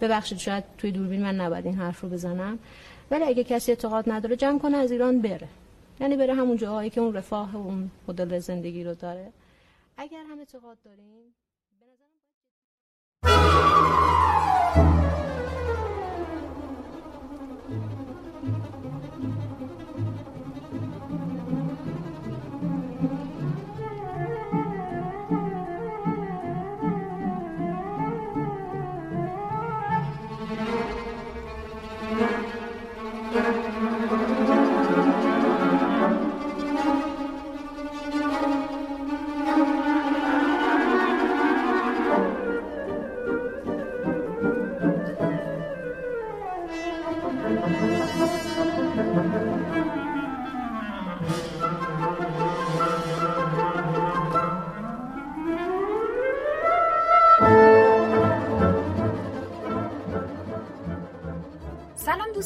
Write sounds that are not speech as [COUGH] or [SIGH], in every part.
ببخشید شاید توی دوربین من نباید این حرف رو بزنم. ولی اگه کسی اعتقاد نداره جمع کنه از ایران بره. یعنی بره همون جاهایی که اون رفاه و اون مدل زندگی رو داره. اگر هم اعتقاد داریم به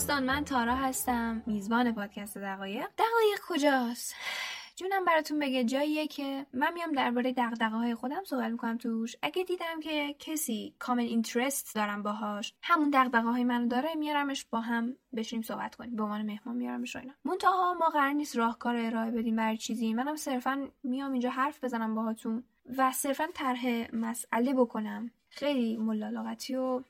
دوستان من تارا هستم میزبان پادکست دقایق. دقایق کجاست؟ جونم براتون بگه جاییه که من میام درباره دغدغه های خودم صحبت می‌کنم توش. اگه دیدم که کسی کامن اینترست دارم باهاش همون دغدغه های منو داره میارمش با هم بشینیم صحبت کنیم. به عنوان مهمان میارمش اینا. منتها ما قرار نیست راهکار ارائه بدیم برای چیزی. منم صرفا میام اینجا حرف بزنم باهاتون و صرفا طرح مسئله بکنم. خیلی ملالاقتی و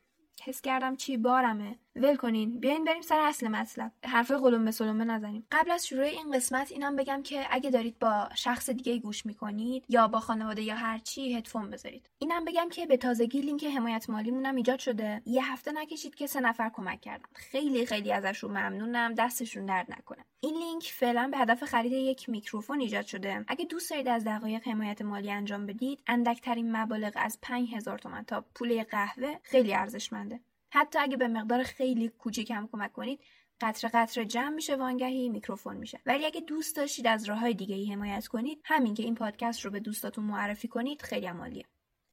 حس کردم چی بارمه. ول کنین. بیاین بریم سر اصل مطلب. حرف قلم به نزنیم. قبل از شروع این قسمت اینم بگم که اگه دارید با شخص دیگه گوش می‌کنید یا با خانواده یا هر چی هدفون بذارید. اینم بگم که به تازگی لینک حمایت مالیمونم ایجاد شده. یه هفته نکشید که سه نفر کمک کردن. خیلی خیلی ازشون ممنونم. دستشون درد نکنه. این لینک فعلا به هدف خرید یک میکروفون ایجاد شده. اگه دوست دارید از دقایق حمایت مالی انجام بدید اندکترین مبالغ از 5000 تومان تا پول قهوه خیلی ارزشمنده. حتی اگه به مقدار خیلی کوچیک هم کمک کنید قطره قطره جمع میشه وانگهی میکروفون میشه. ولی اگه دوست داشتید از راه های دیگه ای حمایت کنید همین که این پادکست رو به دوستاتون معرفی کنید خیلی عمالیه.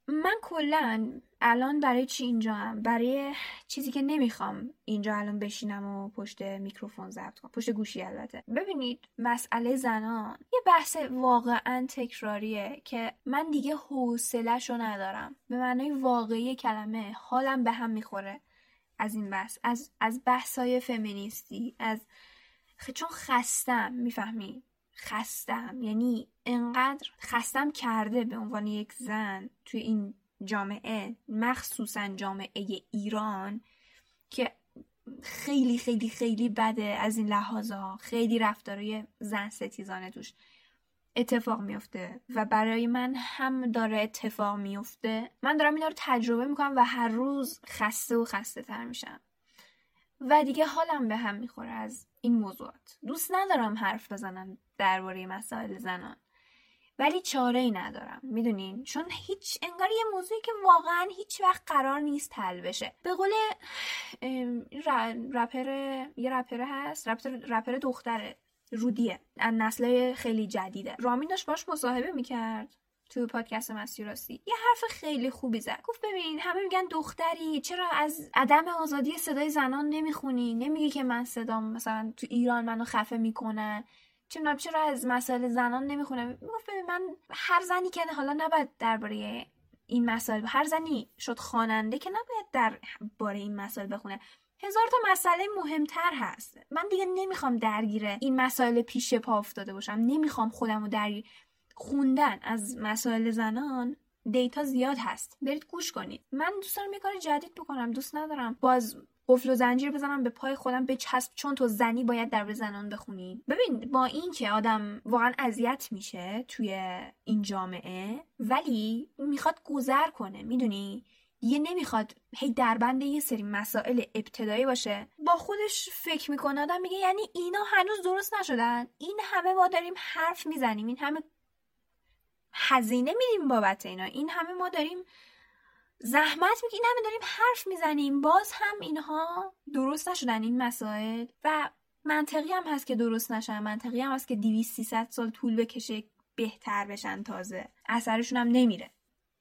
من کلا الان برای چی اینجا هم؟ برای چیزی که نمی‌خوام اینجا الان بشینم و پشت میکروفون ضبط کنم. پشت گوشی البته. ببینید مسئله زنان. یه بحث واقعا تکراریه که من دیگه حوصلهشو ندارم. به معنای واقعی کلمه حالم به هم می‌خوره. از این بحث از از بحثای فمینیستی از چون خستم می‌فهمی؟ خستم یعنی انقدر خستم کرده به عنوان یک زن توی این جامعه مخصوصا جامعه ایران که خیلی خیلی خیلی بده از این لحاظا خیلی رفتارای زن ستیزانه توش. اتفاق میفته و برای من هم داره اتفاق میفته من دارم اینا رو تجربه می‌کنم و هر روز خسته و خسته تر میشم. و دیگه حالم به هم می‌خوره از این موضوعات. دوست ندارم حرف بزنم درباره مسائل زنان. ولی چاره ای ندارم. می‌دونین؟ چون هیچ انگار یه موضوعی که واقعا هیچ وقت قرار نیست حل بشه. به قول رپر یه رپر هست. رپر, رپر دختره. رودیه از نسل خیلی جدیده. رامین داشت باش مصاحبه می‌کرد تو پادکست مستی راستی. یه حرف خیلی خوبی زد. گفت ببین همه میگن دختری چرا از عدم آزادی صدای زنان نمی‌خونی؟ نمیگی که من صدام مثلا تو ایران منو خفه می‌کنن چرا چرا از مسائل زنان نمی‌خونه؟ می‌گفت ببین من هر زنی که حالا نباید درباره این مسائل هر زنی شد خواننده که نباید در باره این مسائل بخونه. هزار تا مسئله مهمتر هست. من دیگه نمی‌خوام درگیره این مسائل پیش پا افتاده باشم. نمی‌خوام خودم رو درگیر خوندن از مسائل زنان دیتا زیاد هست. برید گوش کنید. من دوست دارم یه کار جدید بکنم. دوست ندارم باز قفل و زنجیر بزنم به پای خودم به چسب چون تو زنی باید در زنان بخونی. ببین با این که آدم واقعا اذیت میشه توی این جامعه ولی می‌خواد گذر کنه. می‌دونی؟ دیگه نمی‌خواد هی دربند یه سری مسائل ابتدایی باشه. با خودش فکر می‌کنه آدم میگه یعنی اینا هنوز درست نشدن. این همه ما داریم حرف می‌زنیم. این همه هزینه میدیم بابت اینا. این همه ما داریم زحمت میگه این همه داریم حرف می‌زنیم. باز هم اینها درست نشدن این مسائل. و منطقی هم هست که درست نشن. منطقی هم هست که 200 300 سال طول بکشه بهتر بشن تازه. اثرشون هم نمیره.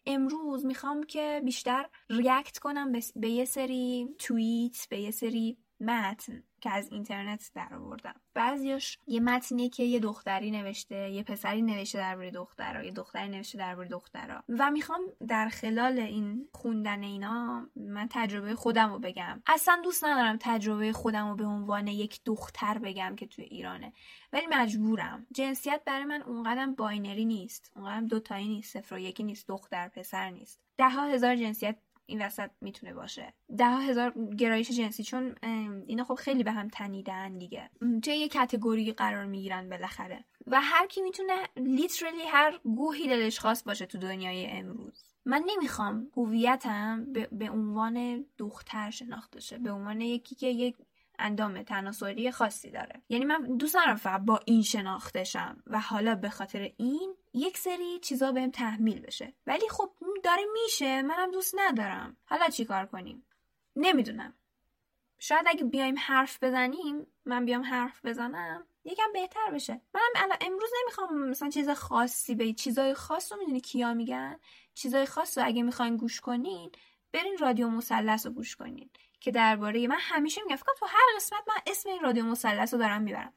امروز می‌خوام که بیشتر react کنم به, یه سری توییت به یه سری متن که از اینترنت در آوردم. بعضیاش یه متنی که یه دختری نوشته یه پسری نوشته درباره دخترها یه دختری نوشته درباره دخترها. و می‌خوام در خلال این خوندن اینا من تجربه خودم رو بگم. اصلا دوست ندارم تجربه خودم رو به عنوان یک دختر بگم که توی ایرانه. ولی مجبورم. جنسیت برای من اونقدر binary نیست. اونقدر دوتایی نیست. صفر و یکی نیست. دختر پسر نیست. ده ها هزار جنسیت این وسط می‌تونه باشه. ده هزار گرایش جنسی چون اینا خب خیلی به هم تنیدن دیگه. چه یه کتگوری قرار می‌گیرن بالاخره. و هر کی می‌تونه لیترلی هر گوهی دلش خواست باشه تو دنیای امروز. من نمی‌خوام هویتم به عنوان دختر شناخته شه به عنوان یکی که یک اندام تناسلی خاصی داره. یعنی من دوست دارم فقط با این شناختشم و حالا به خاطر این یک سری چیزا بهم تحمیل بشه. ولی خب داره میشه. منم دوست ندارم. حالا چیکار کنیم؟ نمی‌دونم. شاید اگه بیایم حرف بزنیم من بیام حرف بزنم یکم بهتر بشه. منم الان امروز نمی‌خوام مثلا چیز خاصی به چیزای خاص رو می‌دونی کیا میگن؟ چیزای خاص رو اگه می‌خواین گوش کنین برین رادیو مثلث رو گوش کنین. که درباره من همیشه میگم فقط تو هر قسمت من اسم این رادیو مثلث رو دارم می‌برم.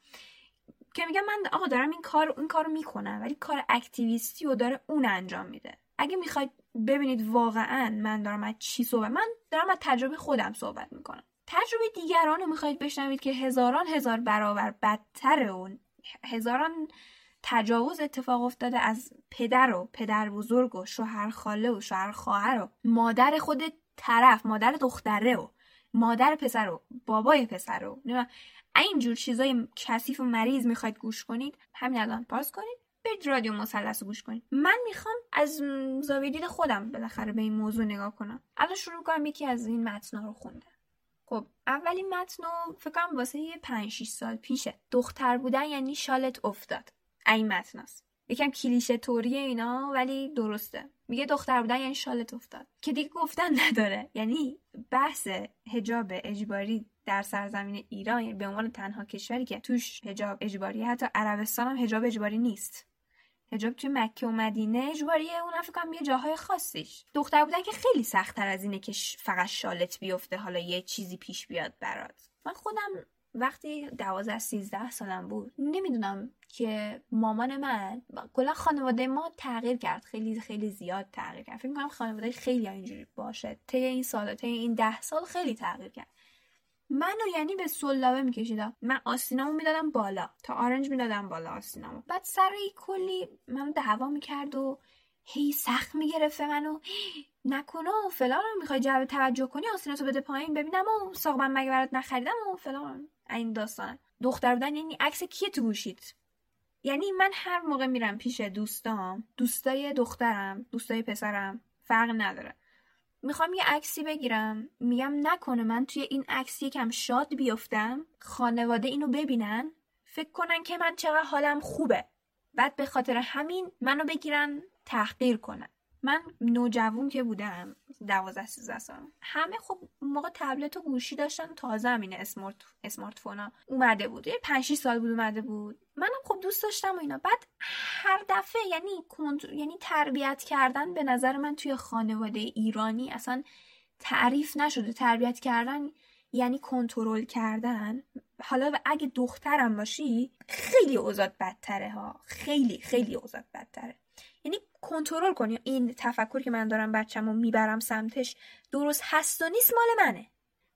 که میگم من آقا دارم این کار این کارو می‌کنم ولی کار اکتیویستی رو داره اون انجام میده. اگه می‌خواید ببینید واقعا من دارم از چی صحبت من دارم از تجربه خودم صحبت می‌کنم. تجربه دیگران رو می‌خواید بشنوید که هزاران هزار برابر بدتر اون هزاران تجاوز اتفاق افتاده از پدر و پدر بزرگ و شوهر خاله و شوهر خواهر و مادر خود طرف مادر دختره و مادر پسر و بابای پسر رو. اینجور چیزای کثیف و مریض می‌خواید گوش کنید همین الان پاس کنید. برید رادیو مثلث رو گوش کنید. من می‌خوام از زاویه دید خودم بالاخره به این موضوع نگاه کنم. الان شروع کنم یکی از این متنا رو خونده. خب اولین متن فکر کنم واسه یه 5 6 سال پیشه. دختر بودن یعنی شالت افتاد. این متناست یکم کلیشه توریه اینا ولی درسته. میگه دختر بودن یعنی شالت افتاد. که دیگه گفتن نداره. یعنی بحث حجاب اجباری در سرزمین ایران یعنی به عنوان تنها کشوری که توش حجاب اجباری حتی عربستان هم حجاب اجباری نیست. حجاب توی مکه و مدینه اجباریه. اون کنم یه جاهای خاصیش. دختر بودن که خیلی سختتر از اینه که فقط شالت بیفته حالا یه چیزی پیش بیاد برات. من خودم وقتی دوازده سیزده سالم بود نمی‌دونم که مامان من کلا خانواده ما تغییر کرد. خیلی خیلی زیاد تغییر کرد. فکر می‌کنم خانواده خیلی اینجوری باشه. طی این سال طی این ده سال خیلی تغییر کرد. منو یعنی به سلابه میکشیدم. من آستینامو می‌دادم بالا. تا آرنج می‌دادم بالا آستینامو. بعد سر کلی منو دعوا می‌کرد و هی سخت می‌گرفته منو. نکنه و فلان رو می‌خوای جلب توجه کنی آستیناتو بده پایین ببینم و ساقبم مگه برات نخریدم و فلان این داستان. دختر بودن یعنی عکس کیه تو گوشید یعنی من هر موقع میرم پیش دوستام دوستای دخترم دوستای پسرم فرق نداره. می‌خوام یه عکسی بگیرم. میگم نکنه من توی این عکس یکم شاد بیفتم خانواده اینو ببینن فکر کنن که من چقدر حالم خوبه. بعد به خاطر همین منو بگیرن تحقیر کنن. من نوجوون که بودم دوازده سیزده سال همه خب موقع تبلت و گوشی داشتن تازه همین اسمارت اسمارت فونا اومده بود. یه 5 سال بود اومده بود. منم خب دوست داشتم و اینا. بعد هر دفعه یعنی یعنی تربیت کردن به نظر من توی خانواده ایرانی اصلا تعریف نشده. تربیت کردن یعنی کنترل کردن. حالا اگه دخترم باشی خیلی اوضاع بدتره ها. خیلی خیلی اوضاع بدتره. یعنی کنترل کنی. این تفکر که من دارم بچم می‌برم سمتش درست هست و نیست مال منه.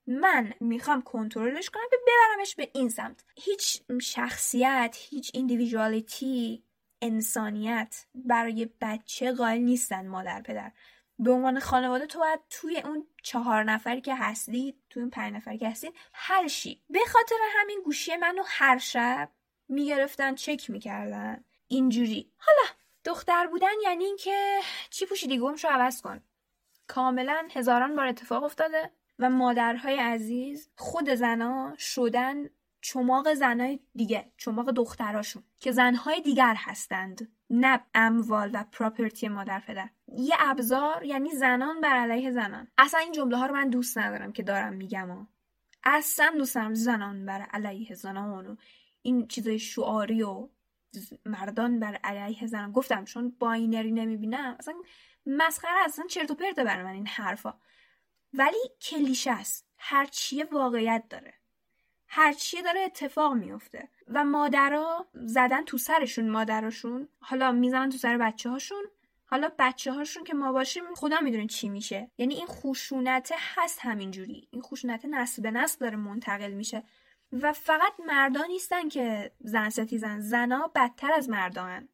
من می‌خوام کنترلش کنم به ببرمش به این سمت. هیچ شخصیت هیچ ایندیویژوالیتی انسانیت برای بچه قائل نیستن مادر پدر. به عنوان خانواده تو باید توی اون چهار نفری که هستید توی اون پنج نفری که هستید هر شی. به خاطر همین گوشی منو هر شب می‌گرفتن چک می‌کردن. اینجوری. حالا دختر بودن یعنی اینکه چی پوشیدی؟ گمش رو عوض کن. کاملا هزاران بار اتفاق افتاده و مادرهای عزیز خود زنا شدن چماق زنای دیگه چماق دختراشون که زنهای دیگر هستند نه اموال و پراپرتی مادر پدر. یه ابزار یعنی زنان بر علیه زنان. اصلا این جمله ها رو من دوست ندارم که دارم میگم و اصلا دوست زنان بر علیه زنان و این چیزای شعاری و مردان بر علیه زنان گفتم چون باینری نمی‌بینم اصلا مسخره اصلا چرت و پرته برای من این حرفا. ولی کلیشه است. هر چیه واقعیت داره. هرچیه داره اتفاق میفته و مادرها زدن تو سرشون مادرشون حالا می‌زنن تو سر بچه هاشون حالا بچه هاشون که ما باشیم خدا می‌دونه چی میشه. یعنی این خشونت هست همینجوری. این خشونت نسل به نسل داره منتقل میشه. و فقط مردان نیستن که زن ستیزن. زنا بدتر از مردان.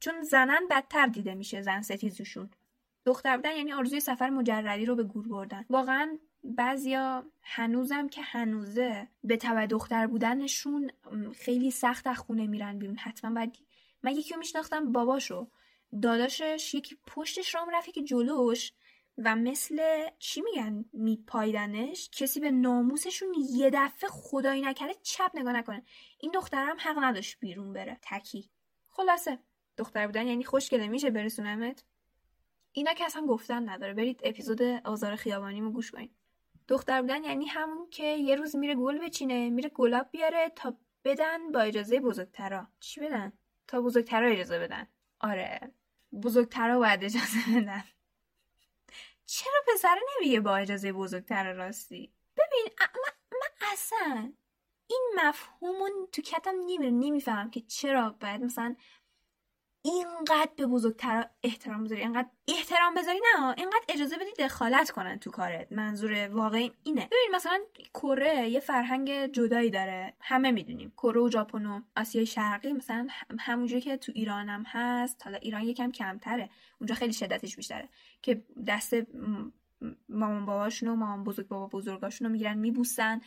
چون زنن بدتر دیده میشه زن ستیزشون. دختر بودن یعنی آرزوی سفر مجردی رو به گور بردن. واقعا بعضیا هنوزم که هنوزه به تبع دختر بودنشون خیلی سخت از خونه میرن بیرون. حتما باید من یکی رو میشناختم باباشو. داداشش یکی پشتش رام رفت که جلوش. و مثل چی میگن؟ میپایدنش؟ کسی به ناموسشون یه دفعه خدایی نکرده چپ نگاه نکنه. این دخترم حق نداشت بیرون بره. تکی. خلاصه. دختر بودن یعنی خوشگله. میشه برسونمت؟ اینا که اصلا گفتن نداره. برید اپیزود آزار خیابانیمو گوش کنید. دختر بودن یعنی همون که یه روز میره گل بچینه میره گلاب بیاره تا بدن با اجازه بزرگترا. چی بدن؟ تا بزرگترا اجازه بدن. آره. بزرگترا باید اجازه بدن. چرا پسر نمیگه با اجازه بزرگتر راستی؟ ببین من, من اصلا این مفهومون تو کتم نمیره نمیفهم که چرا باید مثلا اینقدر به بزرگتر احترام بذاری اینقدر احترام بذاری نه اینقدر اجازه بدی دخالت کنن تو کارت. منظور واقعی اینه. ببین مثلا کره یه فرهنگ جدایی داره. همه می‌دونیم. کره و ژاپن و آسیای شرقی مثلا همونجوری که تو ایران هم هست. حالا ایران یکم کمتره. اونجا خیلی شدتش بیشتره. که دست مامان باباشون و مامان بزرگ بابا بزرگاشون رو می‌گیرن میبوسن.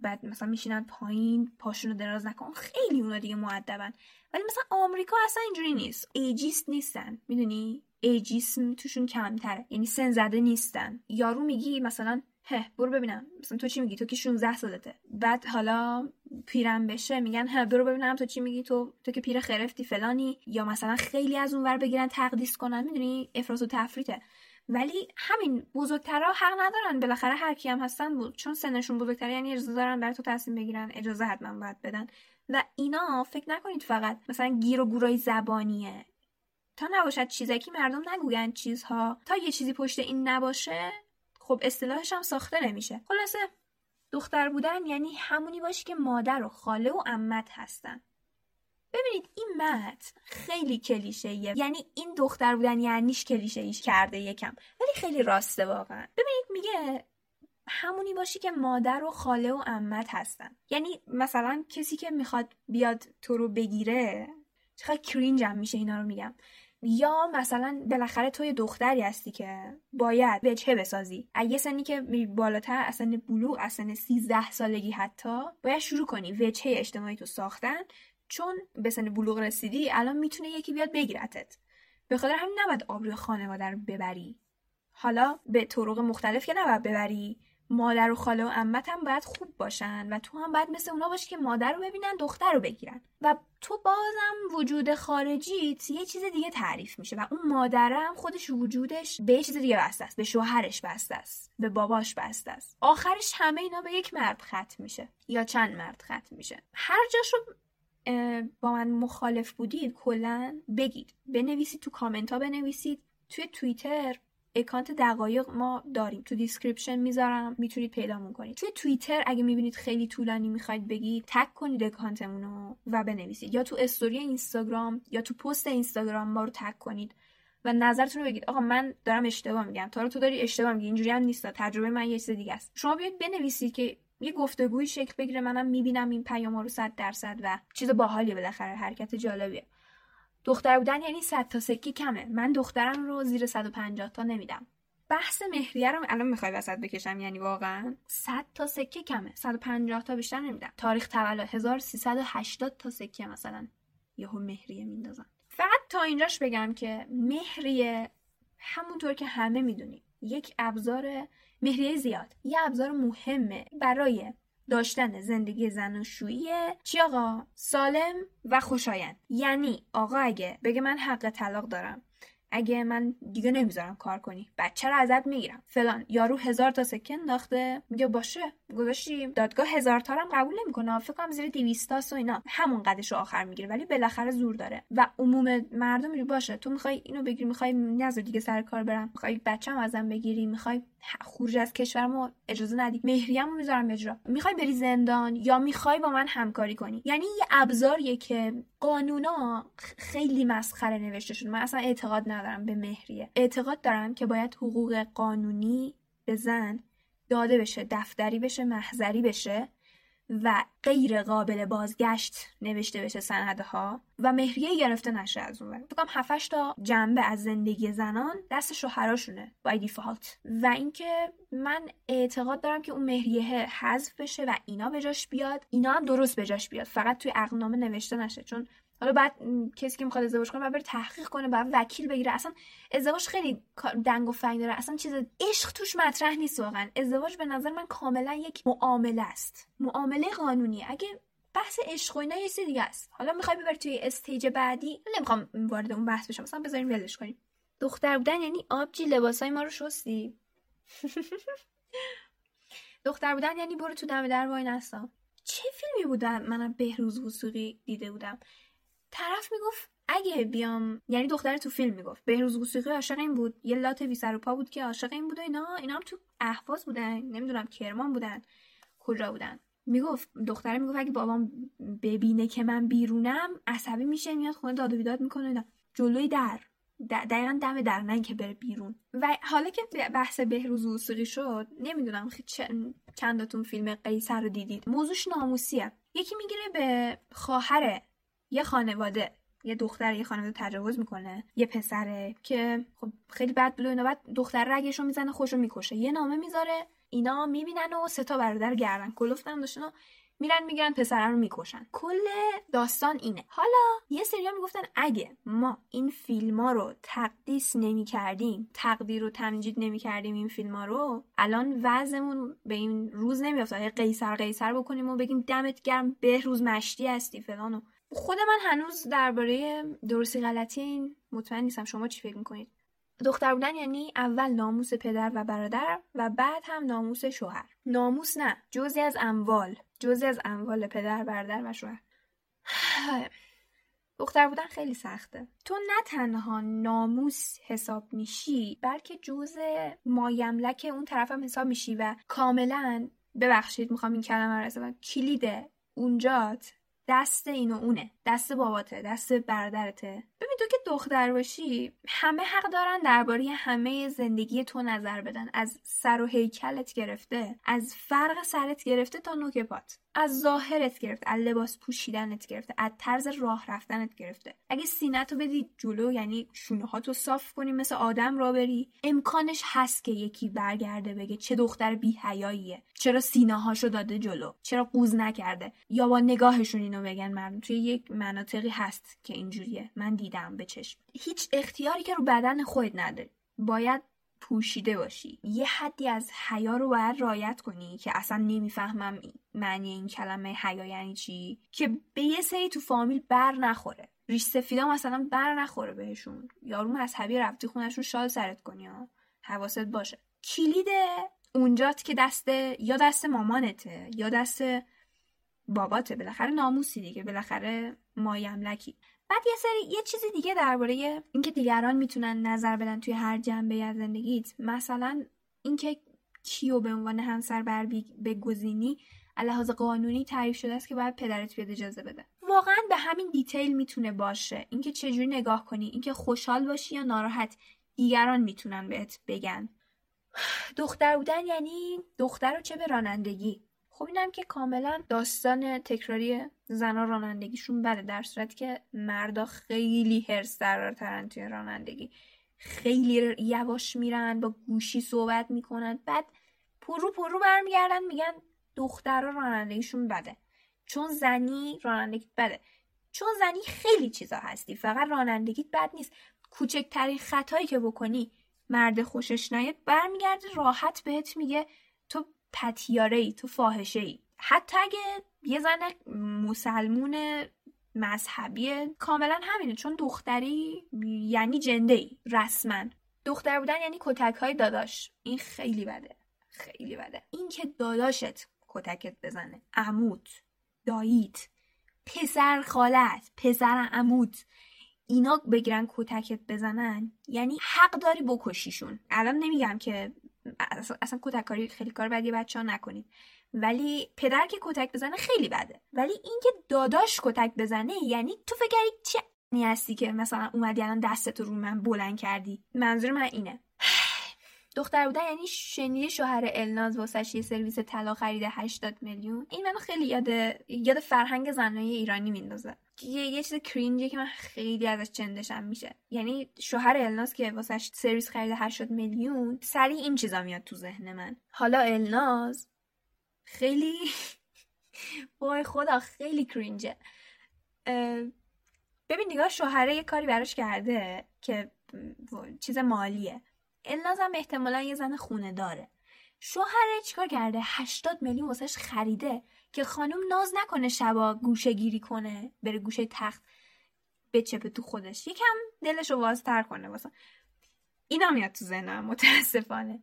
بعد مثلا میشینن پایین پاشونو دراز نکن. خیلی اونا دیگه معدبن ولی مثلا آمریکا اصلا اینجوری نیست. ایجیست نیستن. می‌دونی؟ ایجیسم توشون کمتره. یعنی سن زده نیستن. یارو میگی مثلا هه برو ببینم. مثلا تو چی میگی؟ تو که 16 سالته. بعد حالا پیرم بشه میگن هه برو ببینم تو چی میگی؟ تو تو که پیر خرفتی فلانی. یا مثلا خیلی از اون ور بگیرن تقدیس کنن. می‌دونی؟ افراط و تفریطه. ولی همین بزرگترها حق ندارن. بالاخره هر کی هم هستن بود چون سنشون بزرگتره یعنی اجازه دارن برای تو تصمیم بگیرن اجازه حتما باید بدن. و اینا فکر نکنید فقط مثلا گیر و گورای زبانیه. تا نباشد چیزکی مردم نگویند چیزها. تا یه چیزی پشت این نباشه خب اصطلاحش هم ساخته نمیشه. خلاصه دختر بودن یعنی همونی باشی که مادر و خاله و امت هستن. ببینید این مت خیلی کلیشه یعنی این دختر بودن یعنیش کلیشه ایش کرده یکم. ولی خیلی راسته واقعا. ببینید میگه همونی باشی که مادر و خاله و امت هستن. یعنی مثلا کسی که می‌خواد بیاد تو رو بگیره چقدر کرینجم میشه اینا رو میگم. یا مثلا بالاخره توی دختری هستی که باید وجهه بسازی. اگه سنی که بالاتر از سن بلوغ از سن 13 سالگی حتی باید شروع کنی وجهه اجتماعی تو ساختن. چون به سن بلوغ رسیدی الان می‌تونه یکی بیاد بگیرتت. به خاطر همین نباید آبروی خانواده رو ببری. حالا به طرق مختلف که نباید ببری. مادر و خاله و عمت هم باید خوب باشن و تو هم باید مثل اونا باشی که مادر رو ببینن دختر رو بگیرن. و تو بازم وجود خارجیت یه چیز دیگه تعریف میشه و اون مادرم خودش وجودش به یه چیز دیگه بسته است. به شوهرش بسته است. به باباش بسته است. آخرش همه اینا به یک مرد ختم میشه یا چند مرد ختم میشه. هر جاشو با من مخالف بودید کلا بگید. بنویسید تو کامنت ها بنویسید. توی توییتر account دقایق ما داریم. تو description می‌ذارم. می‌تونید پیدامون کنید. توی توییتر اگه می‌بینید خیلی طولانی می‌خواید بگید tag کنید account مون رو و بنویسید. یا تو استوری اینستاگرام یا تو پست اینستاگرام ما رو tag کنید و نظرتون رو بگید. آقا من دارم اشتباه میگم. تا رو تو داری اشتباه میگی. اینجوری هم نیست. تجربه من یه چیز دیگه است. شما بیاید بنویسید که یه گفتگوی شکل بگیره منم می‌بینم این پیام رو صد درصد و چیز باحالیه بالاخره حرکت جالبیه. دختر بودن یعنی 100 تا سکه کمه. من دخترم رو زیر 150 تا نمیدم. بحث مهریه رو الان می‌خوای وسط بکشم؟ یعنی واقعا 100 تا سکه کمه. 150 تا بیشتر نمیدم. تاریخ تولد 1380 تا سکه مثلا. یهو مهریه میندازن. فقط تا اینجاش بگم که مهریه همونطور که همه می‌دونیم یک ابزار مهریه زیاد. یه ابزار مهمه برای داشتن زندگی زناشویی چی آقا؟ سالم و خوشایند. یعنی آقا اگه بگه من حق طلاق دارم. اگه من دیگه نمی‌ذارم کار کنی. بچه رو ازت می‌گیرم. فلان. یارو هزار تا سکه انداخته میگه باشه. گذاشتیم دادگاه هزار تا هم قبول نمی‌کنه. فکر کنم زیر 200 و اینا. همون قدش رو آخر می‌گیره. ولی بالاخره زور داره. و عموم مردم میگه باشه. تو می‌خوای اینو بگیری. می‌خوای نذار دیگه سر کار برم. می‌خوای بچه‌م ازم بگیری. می‌خوای خروج از کشورمو اجازه ندی. مهریه‌مو می‌ذارم اجرا. می‌خوای بری زندان یا می‌خوای با من همکاری کنی؟ یعنی یه ابزاریه که قانونا خیلی مسخره نوشته شده من اصلا اعتقاد ندارم به مهریه. اعتقاد دارم که باید حقوق قانونی به زن داده بشه دفتری بشه محضری بشه. و غیر قابل بازگشت نوشته بشه سندها و مهریه گرفته نشه از اون فکر کنم تا جنبه از زندگی زنان دست شوهراشونه بای دیفالت و اینکه من اعتقاد دارم که اون مهریه حذف بشه و اینا بجاش بیاد اینا هم درست بجاش بیاد. فقط توی عقدنامه نوشته نشه. چون حالا بعد کسی که می‌خواد ازدواج کنه بعد تحقیق کنه بعد وکیل بگیره. اصلا ازدواج خیلی دنگ و فنگ داره. اصلا چیز عشق توش مطرح نیست واقعا. ازدواج به نظر من کاملا یک معامله است. معامله قانونی اگه بحث عشق و اینا یه چیز دیگه است. حالا می‌خوای ببر توی استیج بعدی؟ نمی‌خوام وارد اون بحث بشم. مثلا بذاریم ولش کنیم. دختر بودن یعنی آبجی لباسای ما رو شستی. [LAUGHS] دختر بودن یعنی برو تو دم در وای نستا. چه فیلمی بودن؟ منم بهروز وسوقی دیده بودم. طرف می‌گفت اگه بیام یعنی دختر تو فیلم می‌گفت. بهروز موسیقی عاشق این بود. یه لات بی سر و پا بود که عاشق این بود و اینا. اینا هم تو اهواز بودن. نمی‌دونم کرمان بودن. کجا بودن. می‌گفت دختره می‌گفت اگه بابام ببینه که من بیرونم عصبی میشه میاد خونه داد و بیداد می‌کنه جلوی در. دقیقا دم در نه که بره بیرون. و حالا که بحث بهروز موسیقی شد نمی‌دونم چندتون فیلم قیصر رو دیدید. موضوعش ناموسیه. یکی می‌گیره به خواهر یه خانواده یه دختر یه خانواده تجاوز می‌کنه یه پسره که خب خیلی بد بلو اینا. بعد دختر رگشو می‌زنه خوشو می‌کشه. یه نامه می‌ذاره اینا می‌بینن و سه تا برادر گردن. کلفتن داشتن و میرن میگن پسره رو می‌کشن. کل داستان اینه. حالا یه سریا می‌گفتن اگه ما این فیلم ها رو تقدیس نمی کردیم تقدیر و تمجید نمی کردیم این فیلم ها رو الان وضعمون به این روز نمیافتاد قیصر قیصر بکنیم و بگیم دمت گرم به روز مشتی هستی فلان خود من هنوز درباره درستی غلطی این مطمئن نیستم. شما چی فکر می‌کنید؟ دختر بودن یعنی اول ناموس پدر و برادر و بعد هم ناموس شوهر. ناموس نه جزی از اموال جزی از اموال پدر برادر و شوهر. [SIGHS] دختر بودن خیلی سخته. تو نه تنها ناموس حساب میشی بلکه جز مایملک اون طرف هم حساب میشی و کاملا ببخشید می‌خوام این کلمه رو کلید اونجات دست اینو اونه. دست باباته دست برادرته. ببین تو که دختر باشی همه حق دارن درباره همه زندگی تو نظر بدن. از سر و هیکلت گرفته از فرق سرت گرفته تا نوک پات. از ظاهرت گرفته از لباس پوشیدنت گرفته از طرز راه رفتنت گرفته. اگه سینتو بدی جلو یعنی شونه تو صاف کنی مثل آدم را بری. امکانش هست که یکی برگرده بگه چه دختر بی حیاییه چرا سینه هاشو داده جلو؟ چرا قوز نکرده؟ یا با نگاهشون اینو بگن مردم. توی یک مناطقی هست که اینجوریه. من دیدم به چشم. هیچ اختیاری که رو بدن خود نداری. باید پوشیده باشی. یه حدی از حیا رو باید رایت کنی که اصلا نمی‌فهمم معنی این کلمه حیا یعنی چی؟ که به یه سری تو فامیل بر نخوره. ریش سفیدا مثلا بر نخوره بهشون. یارو مذهبی رفتی خونشون شال سرت کنی ها حواست باشه. کلید اونجات که دست یا دست مامانته یا دست باباته. بالاخره ناموسی دیگه. بالاخره مایملکی بعد یه سری یه چیزی دیگه درباره اینکه دیگران می‌تونن نظر بدن توی هر جنبه از زندگیت. مثلا اینکه کیو به عنوان همسر بر بگزینی لحاظ قانونی تعریف شده است که باید پدرت بیاد اجازه بده. واقعا به همین دیتیل می‌تونه باشه. اینکه چجوری نگاه کنی اینکه خوشحال باشی یا ناراحت دیگران می‌تونن بهت بگن. [SIGHS] دختر بودن یعنی دختر رو چه به رانندگی؟ خب اینم که کاملا داستان تکراری زنا رانندگیشون بده در صورتی که مردا خیلی هرس ترن توی رانندگی. خیلی یواش میرن با گوشی صحبت می‌کنن. بعد پررو پررو برمیگردن میگن دخترها رانندگیشون بده. چون زنی رانندگی بده چون زنی خیلی چیزا هستی فقط رانندگیت بد نیست. کوچکترین خطایی که بکنی مرد خوشش نیاد برمیگرده راحت بهت میگه تو پتیاره ای تو فاحشه ای حتی اگه یه زن مسلمون مذهبی کاملا همینه چون دختری یعنی جنده ای رسما. دختر بودن یعنی کتک های داداش. این خیلی بده خیلی بده. این که داداشت کتکت بزنه. عموت داییت پسر خالت پسر عموت. اینا بگیرن کتکت بزنن یعنی حق داری بکشیشون. الان نمیگم که اصلا کتک کاری خیلی کار بدی بچه ها نکنید. ولی پدر که کتک بزنه خیلی بده. ولی اینکه داداش کتک بزنه یعنی تو فکر چه هستی که مثلا اومدی الان دستتو رو من بلند کردی؟ منظور من اینه. دختر بودن یعنی شنیده شوهر الناز واسش یه سرویس طلا خریده 80 میلیون. این منو خیلی یاد یاد فرهنگ زنای ایرانی میندازه. یه یه چیز کرینجی که من خیلی ازش چندشم میشه. یعنی شوهر الناز که واسش سرویس خریده 80 میلیون سری این چیزا میاد تو ذهن من. حالا الناز خیلی [LAUGHS] وای خدا خیلی کرینجه ببین نگاه شوهره یه کاری براش کرده که چیز مالیه. الناز هم احتمالا یه زن خونه داره. شوهره چیکار کرده؟ 80 میلیون واسش خریده که خانم ناز نکنه شبا گوشه گیری کنه بره گوشه تخت بچپه تو خودش. یکم دلشو وازتر کنه واسه. اینا میاد تو ذهنم متاسفانه.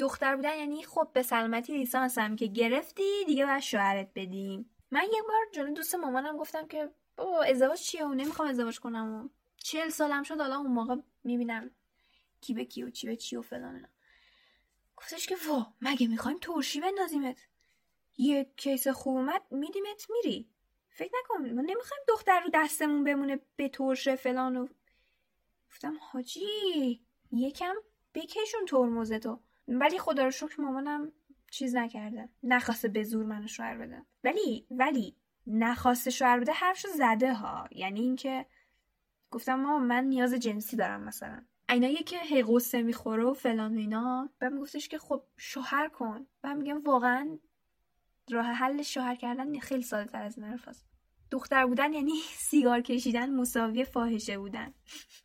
دختر بودن یعنی خب به سلامتی لیسانسم که گرفتی دیگه باید شوهرت بدیم من یه بار جلو دوست مامانم گفتم که بابا ازدواج چیه؟ و نمی‌خوام ازدواج کنم و چهل سالم شد حالا اون موقع می‌بینم کی به کی و چی به چی و فلان گفتش که وا مگه می‌خوایم ترشی بندازیمت؟ یه کیس خوب اومد میدیمت میری. فکر نکن ما نمی‌خوایم دختر رو دستمون بمونه به ترشه فلان و گفتم حاجی یکم بکشون ترمزتو. ولی خدا رو شکر مامانم چیز نکرده. نخواسته به زور منو شوهر بده. ولی ولی نخواسته شوهر بده حرفشو زده ها. یعنی اینکه گفتم ما من نیاز جنسی دارم مثلا. اینایی که هی قصه می‌خوره و فلان و اینا و میگفتش که خب شوهر کن. و میگم واقعا راه حل شوهر کردن خیلی ساده تر از این دختر بودن یعنی سیگار کشیدن مساوی فاحشه بودن.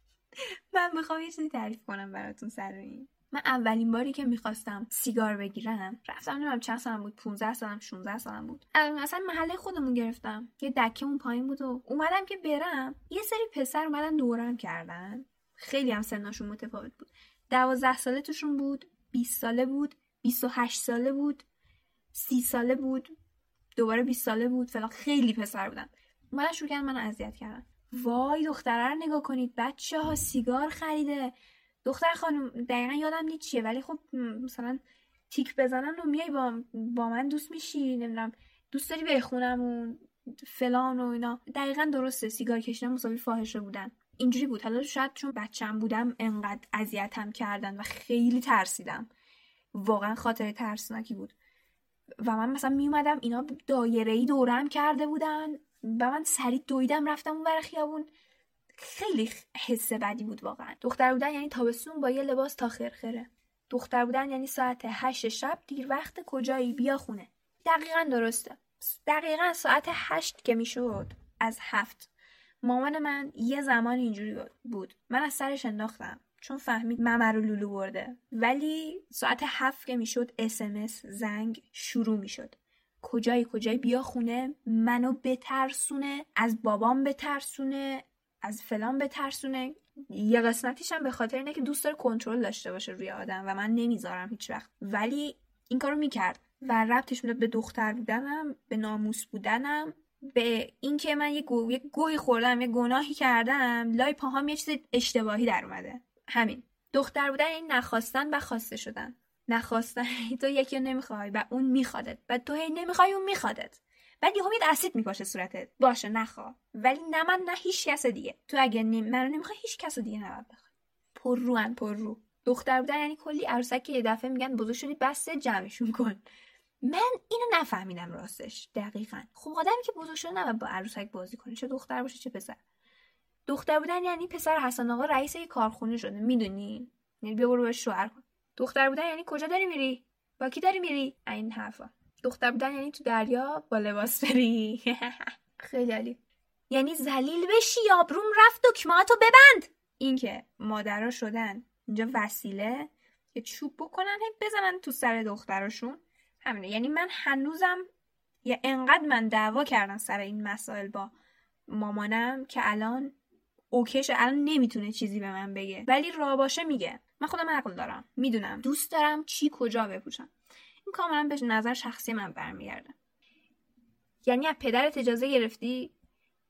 [LAUGHS] من می‌خوام یه چیزی تعریف کنم براتون سر این. من اولین باری که می‌خواستم سیگار بگیرم رفتم نمی‌دونم چند سالم بود 15 سالم 16 سالم بود. اصلا محله خودمون گرفتم. یه دکه اون پایین بود و اومدم که برم. یه سری پسر اومدن دورم کردن. خیلی هم سناشون متفاوت بود. دوازده ساله توشون بود 20 ساله بود 28 ساله بود سی ساله بود دوباره 20 ساله بود فلان خیلی پسر بودن. اومدن شروع کردن منو اذیت کردن. وای دختره رو نگاه کنید بچه ها سیگار خریده. دختر خانم دقیقا یادم نیست چیه ولی خب مثلا تیک بزنن و میای با, با من دوست میشی نمی‌دونم دوست داری بری خونمون فلان و اینا. دقیقا درسته سیگار کشیدن مساوی فاحشه بودن. اینجوری بود. حالا شاید چون بچم بودم انقدر اذیتم کردن و خیلی ترسیدم. واقعا خاطر ترسناکی بود. و من مثلا میومدم اینا دایره ای دورم کرده بودن و من سریع دویدم رفتم اون بر خیابون. خیلی حس بدی بود واقعا. دختر بودن یعنی تابستون با یه لباس تا خرخره. دختر بودن یعنی ساعت هشت شب دیر وقت کجایی؟ بیا خونه. دقیقا درسته. دقیقا ساعت هشت که می‌شد. از هفت. مامان من یه زمان اینجوری بود. من از سرش انداختم. چون فهمید ممر رو لولو برده. ولی ساعت هفت که می‌شد اسمس زنگ شروع می‌شد. کجایی کجایی بیا خونه. منو بترسونه. از بابام بترسونه. از فلان بترسونه. یه قسمتیش هم به خاطر اینه که دوست داره کنترل داشته باشه روی آدم و من نمی‌ذارم هیچ وقت. ولی این کارو می‌کرد و ربطش می‌داد به دختر بودنم به ناموس بودنم. به اینکه من یه, گو... یه گوی خوردم یه گناهی کردم لای پاهام یه چیز اشتباهی در اومده. همین. دختر بودن این نخواستن و خواسته شدن. نخواستن. [LAUGHS] تو یکی رو نمی‌خوای و اون میخوادت. و تو هی نمی‌خوای اون میخوادت. بعد یهو میاد اسید میپاشه صورتت. باشه نخوا. ولی نه من نه هیچ کس دیگه. تو اگه نمی... منو نمی‌خوای هیچ کس دیگه نباید بخوای پر رو پر رو. دختر بودن یعنی کلی عروسک که یه دفعه میگن بزرگ شدی بسته جمعشون کن. من اینو نفهمیدم راستش دقیقا. خب آدمی که بزرگ شده نباید با عروسک بازی کنه چه دختر باشه چه پسر. دختر بودن یعنی پسر حسن آقا رئیس یه کارخونه شده می‌دونی؟ یعنی بیا برو کن. دختر بودن یعنی کجا داری میری؟ با کی داری میری؟ این حرفا. دختر بودن یعنی تو دریا با لباس بری. [LAUGHS] خیلی عالی. یعنی ذلیل بشی آبروم رفت دکمهاتو ببند. این که مادرها شدن اینجا وسیله که چوب بکنن بزنن تو سر دختراشون. همینه. یعنی من هنوزم یا انقدر من دعوا کردم سر این مسائل با مامانم که الان اوکیش الان نمی‌تونه چیزی به من بگه. ولی را باشه میگه. من خودم عقل دارم. می‌دونم. دوست دارم چی کجا بپوشم. این کاملا به نظر شخصی من برمیگرده. یعنی از پدرت اجازه گرفتی؟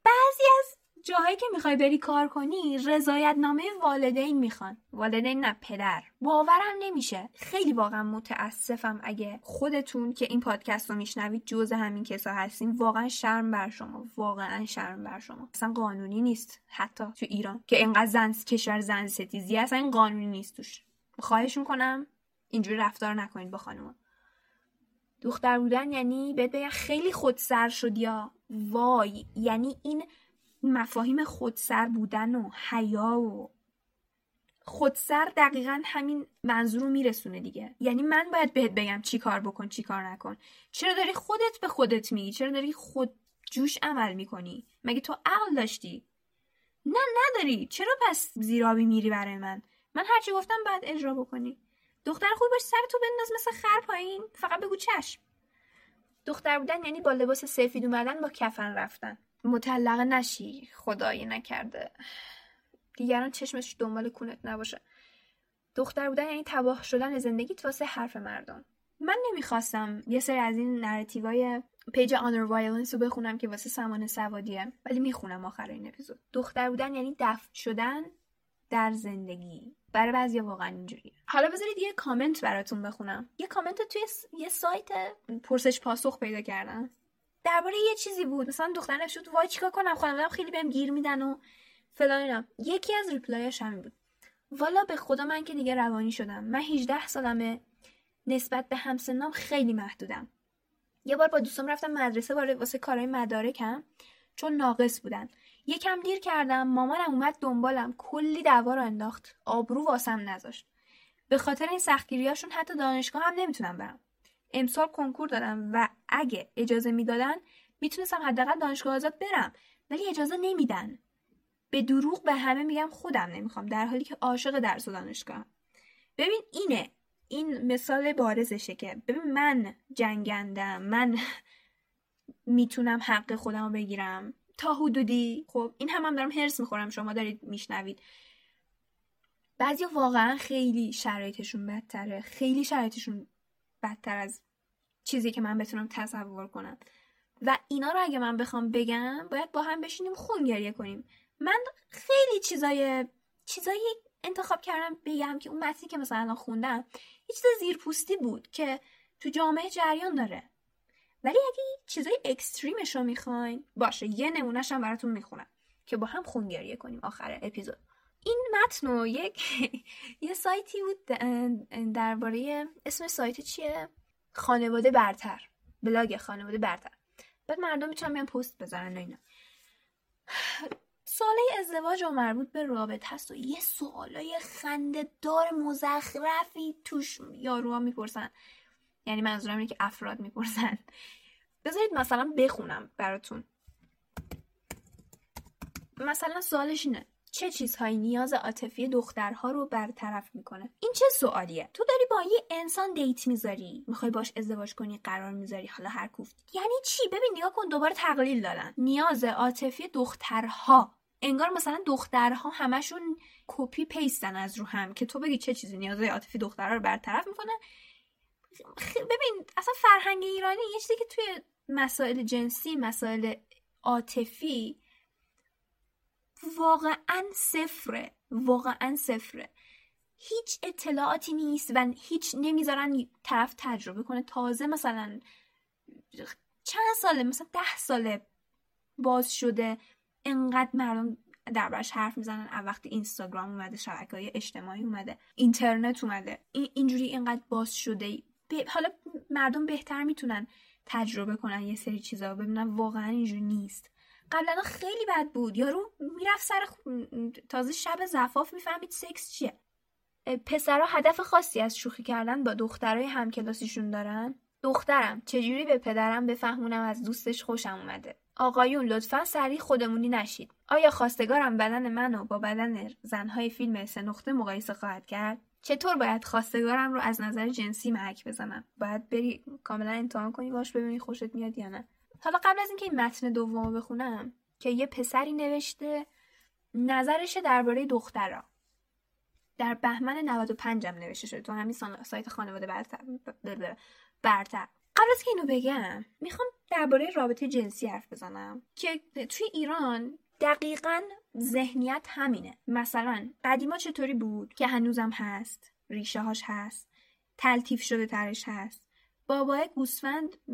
بعضی از جاهایی که می‌خوای بری کار کنی رضایت نامه والدین می‌خوان. والدین نه پدر. باورم نمیشه. خیلی واقعا متاسفم اگه خودتون که این پادکست رو میشنوید جز همین کسا هستین. واقعا شرم بر شما. واقعا شرم بر شما. اصلا قانونی نیست حتی تو ایران که اینقدر زن کشور زن ستیزی اصلا این قانونی نیست توش. خواهش می‌کنم اینجوری رفتار نکنید با خانوما. دختر بودن یعنی بهت خیلی خودسر شد یا. وای. یعنی این مفاهیم خودسر بودن و حیا و خودسر دقیقا همین منظور رو میرسونه دیگه. یعنی من باید بهت بگم چی کار بکن چی کار نکن. چرا داری خودت به خودت میگی؟ چرا داری خود جوش عمل می‌کنی؟ مگه تو عقل داشتی؟ نه نداری. چرا پس زیرابی میری برای من؟ من هرچی گفتم باید اجرا بکنی. دختر خوب باش سر تو بنداز مثل خر پایین. فقط بگو چشم. دختر بودن یعنی با لباس سفید اومدن با کفن رفتن. مطلقه نشی خدایی نکرده. دیگران چشمش دنبال کونت نباشه. دختر بودن یعنی تباه شدن زندگیت واسه حرف مردم. من نمی‌خواستم یه سری از این نراتیوای پیج honor violence رو بخونم که واسه سمان سوادیه ولی می‌خونم آخر این اپیزود. دختر بودن یعنی دفن شدن در زندگی. برای بعضی واقعا اینجوریه. حالا بذارید یه کامنت براتون بخونم. یه کامنت توی یه سایت پرسش پاسخ پیدا کردم. درباره یه چیزی بود. مثلا دختر شد وای چیکار کنم؟ خانواده‌ام خیلی بهم گیر میدن و فلان یکی از reply ش همین بود. والا به خدا من که دیگه روانی شدم. من 18 سالمه. نسبت به همسنام خیلی محدودم. یه بار با دوستم رفتم مدرسه واسه کارهای مدارکم چون ناقص بودن. یکم دیر کردم مامانم اومد دنبالم. کلی دعوا رو انداخت. آبرو واسم نذاشت. به خاطر این سختگیریاشون حتی دانشگاه هم نمی‌تونم برم. امسال کنکور دادم و اگه اجازه می‌دادن می‌تونستم حداقل دانشگاه آزاد برم. ولی اجازه نمیدن. به دروغ به همه میگم خودم نمی‌خوام در حالی که عاشق درس و دانشگاه ببین اینه این مثال بارزشه که ببین من جنگندم من [LAUGHS] می‌تونم حق خودم رو بگیرم. تا حدودی. خب این هم, هم دارم هرس می‌خورم شما دارید میشنوید. بعضی واقعا خیلی شرایطشون بدتره. خیلی شرایطشون بدتر از چیزی که من بتونم تصور کنم. و اینا رو اگه من بخوام بگم باید با هم بشینیم خون گریه کنیم. من خیلی چیزای چیزایی انتخاب کردم بگم که اون متنی که مثلا خوندم یه چیز زیرپوستی بود که تو جامعه جریان داره. ولی اگه چیزای extreme ش رو می‌خواین باشه یه نمونهش هم براتون می‌خونم که با هم خون گریه کنیم آخر اپیزود. این متن و یک [LAUGHS] یه سایتی بود درباره اسم سایت چیه؟ خانواده برتر. بلاگ خانواده برتر. بعد مردم می‌تونن بیان پست بذارن اینا. ساله ازدواج و مربوط به رابطه هست و یه سوالای خنده دار مزخرفی توش یاروها می‌پرسن. یعنی منظورم اینه که افراد می‌پرسن. بذارید مثلا بخونم براتون. مثلا سوالش اینه. چه چیزهایی نیاز عاطفی دخترها رو برطرف می‌کنه؟ این چه سوالیه؟ تو داری با یه انسان دیت می‌ذاری؟ می‌خوای باش ازدواج کنی قرار می‌ذاری؟ حالا هر کوفت. یعنی چی؟ ببین نگاه کن دوباره تقلیل دادن. نیاز عاطفی دخترها. انگار مثلا دخترها همشون کپی پیستن از رو هم که تو بگی چه چیزی نیاز عاطفی دخترها رو برطرف می‌کنه. ببین اصلا فرهنگ ایرانی یه چیزی که توی مسائل جنسی مسائل عاطفی واقعا صفره. واقعا صفره. هیچ اطلاعاتی نیست و هیچ نمی‌ذارن طرف تجربه کنه. تازه مثلا چند ساله مثلا ده ساله باز شده انقدر مردم دربارش حرف می‌زنن. وقتی اینستاگرام اومده شبکه های اجتماعی اومده اینترنت اومده. این اینجوری اینقدر باز شده. حالا مردم بهتر می‌تونن تجربه کنن یه سری چیزا ببینن. واقعا اینجوری نیست. قبلا خیلی بد بود. یارو می‌رفت سر تازه شب زفاف می‌فهمید سکس چیه. پسرها هدف خاصی از شوخی کردن با دخترای همکلاسیشون دارن. دخترم چجوری به پدرم بفهمونم از دوستش خوشم اومده؟ آقایون لطفا سریع خودمونی نشید. آیا خواستگارم بدن منو با بدن زنهای فیلم سه نقطه مقایسه خواهد کرد؟ چطور باید خواستگارم رو از نظر جنسی محک بزنم؟ باید بری کاملا امتحان کنی باش ببینی خوشت میاد یا نه. حالا قبل از اینکه این متن دومو بخونم که یه پسری نوشته نظرش درباره دخترا. در بهمن 95 هم نوشته شده تو همین سایت خانواده برتر برتر. قبل از که اینو بگم می‌خوام درباره رابطه جنسی حرف بزنم که توی ایران دقیقا ذهنیت همینه. مثلا قدیما چطوری بود؟ که هنوزم هست ریشه هاش هست تلتیف شده ترش هست. بابای گوسفند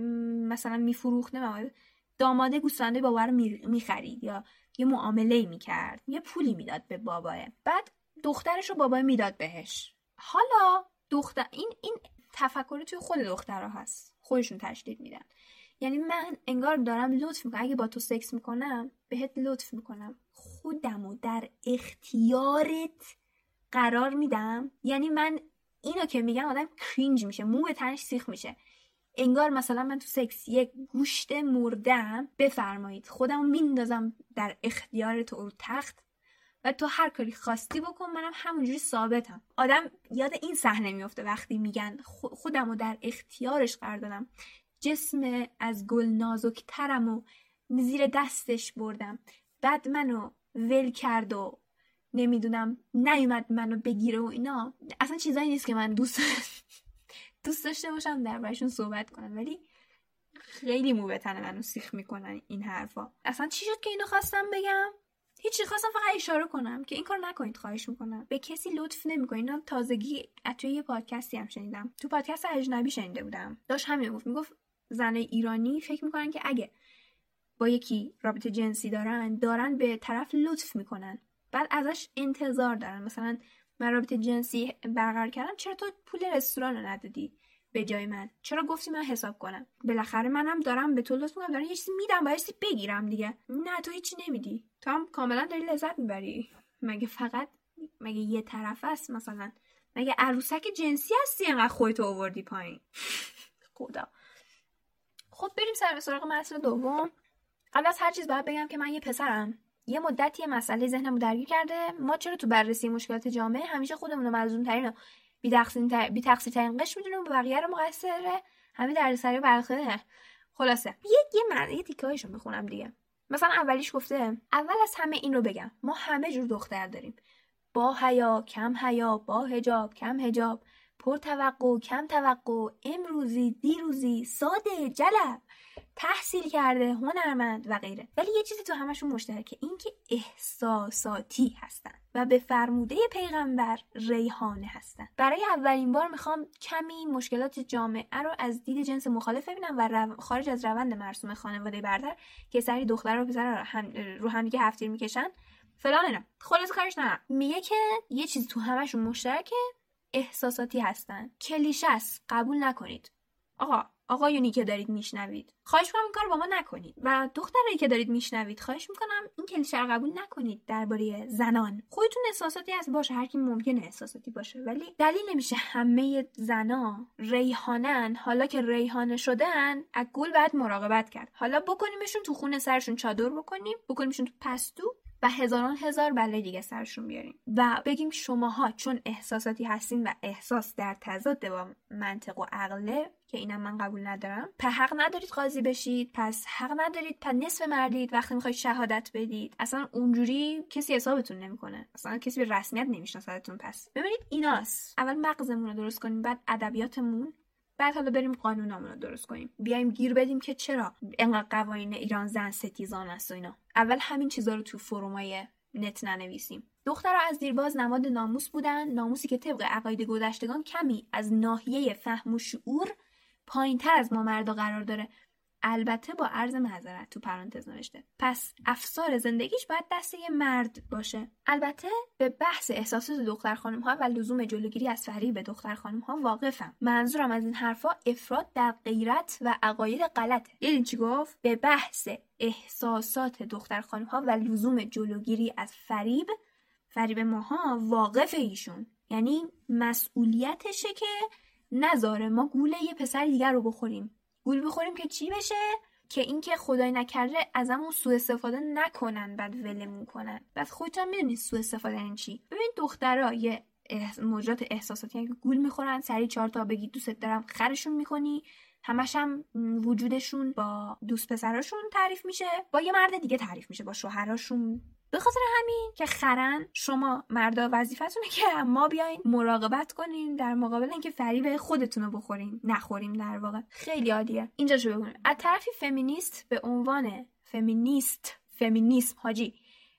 مثلا میفروخته داماده گوسفنده بابا رو می‌خرید یا یه معامله می‌کرد یه پولی می‌داد به بابای. بعد دخترش رو بابای می‌داد بهش. حالا دختر این این تفکری توی خود دخترها هست. خودشون تشدید میدن. یعنی من انگار دارم لطف می‌کنم. اگه با تو سکس می‌کنم بهت لطف می‌کنم. خودمو در اختیارت قرار میدم. یعنی من اینو که میگم آدم کرینج میشه مو به تنش سیخ میشه. انگار مثلا من تو سکس یک گوشت مردم بفرمایید. خودم میندازم در اختیار تو رو تخت و تو هر کاری خواستی بکن منم همونجوری ثابتم. آدم یاد این صحنه میفته وقتی میگن خودم رو در اختیارش قرار دادم. جسم از گل نازکترم و زیر دستش بردم. بعد منو ول کرد و نمی‌دونم نیومد منو بگیره و اینا. اصلا چیزایی نیست که من دوست دوست داشته باشم دربارشون صحبت کنم ولی خیلی مو به منو سیخ می‌کنن این حرفا. اصلا چی شد که اینو خواستم بگم؟ هیچی خواستم فقط اشاره کنم که این کار نکنید خواهش می‌کنم. به کسی لطف نمی‌کنید. اینا تازگی توی یه پادکستی هم شنیدم. تو پادکست اجنبی شنیده بودم. داشت همین گفت می‌گفت زن ایرانی فکر می‌کنن که اگه با یکی رابطه جنسی دارن دارن به طرف لطف می‌کنن. بعد ازش انتظار دارن. مثلا من رابطه جنسی برقرار کردم چرا تو پول رستوران رو ندادی به جای من؟ چرا گفتی من حساب کنم؟ بالاخره منم دارم به تو لطف دارم یه چیزی میدم باید چیزی بگیرم دیگه. نه تو هیچی نمیدی. تو هم کاملا داری لذت می‌بری. مگه فقط مگه یه طرف است مثلا؟ مگه عروسک جنسی هستی انقدر خودتو آوردی پایین؟ [LAUGHS] خدا. خب بریم سر به سراغ مسئله دوم. قبل از هر چیز باید بگم که من یه پسرم. یه مدتی مسئله ذهنمو درگیر کرده. ما چرا تو بررسی مشکلات جامعه همیشه خودمون رو مظلوم ترین و بی تقصیر ترین قش می‌دونیم و بقیه رو مقصره. همین دردسری برخوره خلاصه. یه یه مرد یه تیکایشو می‌خونم دیگه. مثلا اولیش گفته اول از همه این رو بگم. ما همه جور دختر داریم. با حیا کم حیا با هجاب کم هجاب پر توقع کم توقع. امروزی دیروزی ساده جلب. تحصیل کرده هنرمند و غیره. ولی یه چیزی تو همشون مشترکه اینکه احساساتی هستن و به فرموده پیغمبر ریحانه هستن. برای اولین بار می‌خوام کمی مشکلات جامعه رو از دید جنس مخالف ببینم و خارج از روند مرسوم خانواده برتر که سری دختر و پسر هم... رو هم دیگه هفتیر می‌کشن. فلان اینا. خلاص کارش نه میگه که یه چیزی تو همشون مشترکه احساساتی هستن. کلیشه است. قبول نکنید. آقا آقایونی که دارید میشنوید خواهش می‌کنم این کار با ما نکنید و دخترایی که دارید میشنوید خواهش می‌کنم این کلیشه رو قبول نکنید درباره زنان. خودتون احساساتی هست باشه هر کی ممکنه احساساتی باشه ولی دلیل نمیشه همه زنا ریحانن. حالا که ریحانه شدن از گل باید مراقبت کرد. حالا بکنیمشون تو خونه سرشون چادر بکنیم بکنیمشون تو پستو و هزاران هزار بله دیگه سرشون بیاریم. و بگیم شماها چون احساساتی هستین و احساس در تضاد با منطق و عقله که اینم من قبول ندارم. په حق ندارید قاضی بشید. پس حق ندارید. پس نصف مردید. وقتی می‌خواید شهادت بدید. اصلا اونجوری کسی حسابتون نمی‌کنه. اصلا کسی به رسمیت نمیشناستتون پس ببینید ایناست. اول مغزمون رو درست کنیم. بعد ادبیاتمون بعد حالا بریم قانونامون رو درست کنیم. بیایم گیر بدیم که چرا انقدر قوانین ایران زن ستیزان است و اینا. اول همین چیزا رو تو فرومای نت ننویسیم. دخترها از دیرباز نماد ناموس بودن. ناموسی که طبق عقاید گذشتگان کمی از ناحیه فهم و شعور پایینتر از ما مردا قرار داره. البته با عرض معذرت تو پرانتز نوشته. پس افسار زندگیش باید دست یه مرد باشه. البته به بحث احساسات دختر خانم ها و لزوم جلوگیری از فریب دختر خانم ها واقفم. منظورم از این حرفا افراد در غیرت و عقاید غلطه. دیدین چی گفت؟ به بحث احساسات دختر خانم ها و لزوم جلوگیری از فریب فریب ماها واقف ایشون. یعنی مسئولیتشه که نذاره ما گوله یه پسر دیگر رو بخوریم. گول بخوریم که چی بشه؟ که اینکه خدای نکرده ازمون سوء استفاده نکنن بعد ولمون کنن. بعد خودتون می‌دونید سوء استفاده این چی؟ ببین دخترها یه موجات احساساتی که گول می‌خورن سری چهار تا بگی دوست دارم خرشون می‌کنی همش هم وجودشون با دوست پسراشون تعریف میشه با یه مرد دیگه تعریف میشه با شوهراشون به خاطر همین که خرن شما مردا وظیفتونه که ما بیاین مراقبت کنین در مقابل اینکه فریب خودتون رو بخورین نخوریم در واقع. خیلی عادیه اینجا شو بگونیم از طرفی فمینیست به عنوان فمینیست فمینیسم حاجی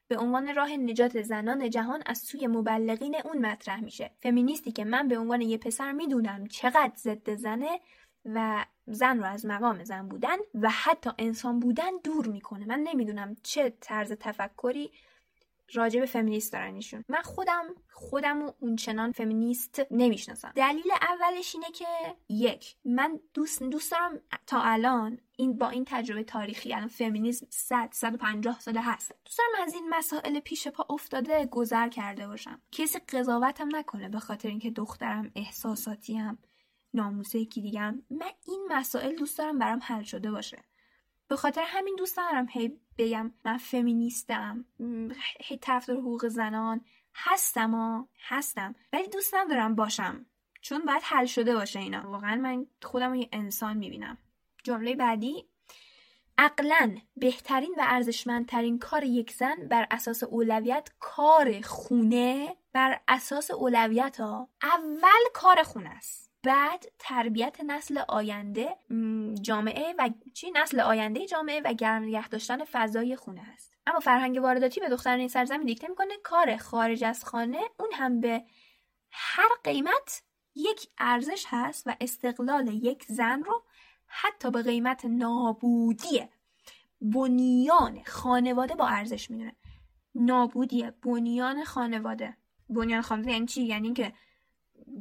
به عنوان راه نجات زنان جهان از سوی مبلغین اون مطرح میشه. فمینیستی که من به عنوان یه پسر می‌دونم چقدر ضد زنه و زن رو از مقام زن بودن و حتی انسان بودن دور می‌کنه. من نمی‌دونم چه طرز تفکری راجع به فمینیست دارن ایشون. من خودم خودم و اونچنان فمینیست نمی‌شناسم. دلیل اولش اینه که یک من دوست دوست دارم تا الان این با این تجربه تاریخی الان فمینیسم 100 150 ساله هست. دوست دارم از این مسائل پیش پا افتاده گذر کرده باشم. کسی قضاوتم نکنه به خاطر اینکه دخترم احساساتی هم ناموسه یکی دیگه من این مسائل دوست دارم برام حل شده باشه. به خاطر همین دوست دارم هی بگم من فمینیستم هی طرفدار حقوق زنان. هستم و هستم. ولی دوست ندارم باشم. چون باید حل شده باشه اینا. واقعا من خودم یه انسان می‌بینم. جمله بعدی عقلا بهترین و ارزشمندترین کار یک زن بر اساس اولویت کار خونه. بر اساس اولویت ها. اول کار خونه است. بعد تربیت نسل آینده جامعه و چی؟ نسل آینده جامعه و گرم نگه داشتن فضای خونه است. اما فرهنگ وارداتی به دختران این سرزمین دیکته می‌کنه. کار خارج از خانه اون هم به هر قیمت یک ارزش هست و استقلال یک زن رو حتی به قیمت نابودی بنیان خانواده با ارزش می‌دونه. نابودی بنیان خانواده. بنیان خانواده یعنی چی؟ یعنی که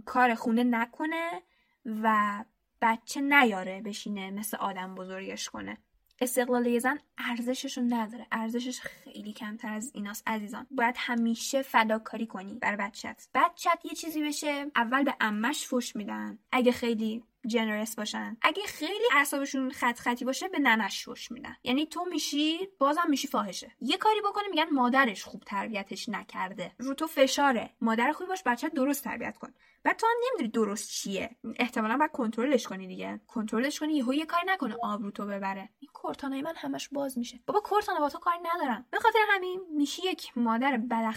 کار خونه نکنه و بچه نیاره بشینه مثل آدم بزرگش کنه. استقلال یه زن ارزششون نداره. ارزشش خیلی کمتر از ایناست عزیزان. باید همیشه فداکاری کنی بر بچت بچت یه چیزی بشه اول به امش فش میدن. اگه خیلی جنرس باشن. اگه خیلی اعصابشون خط خطی باشه به ننش فش میدن. یعنی تو میشی بازم میشی فاحشه. یه کاری بکنه میگن مادرش خوب تربیتش نکرده. رو تو فشاره. مادر خوبی باش بچه درست تربیت کن. بعد تو هم نمی‌دونی درست چیه. احتمالا باید کنترلش کنی دیگه. کنترلش کنی یهو یه کاری نکنه آبرو تو ببره. این کورتانای من همش باز میشه. بابا کورتانا با تو کاری ندارم. به خاطر همین میشی یک مادر بد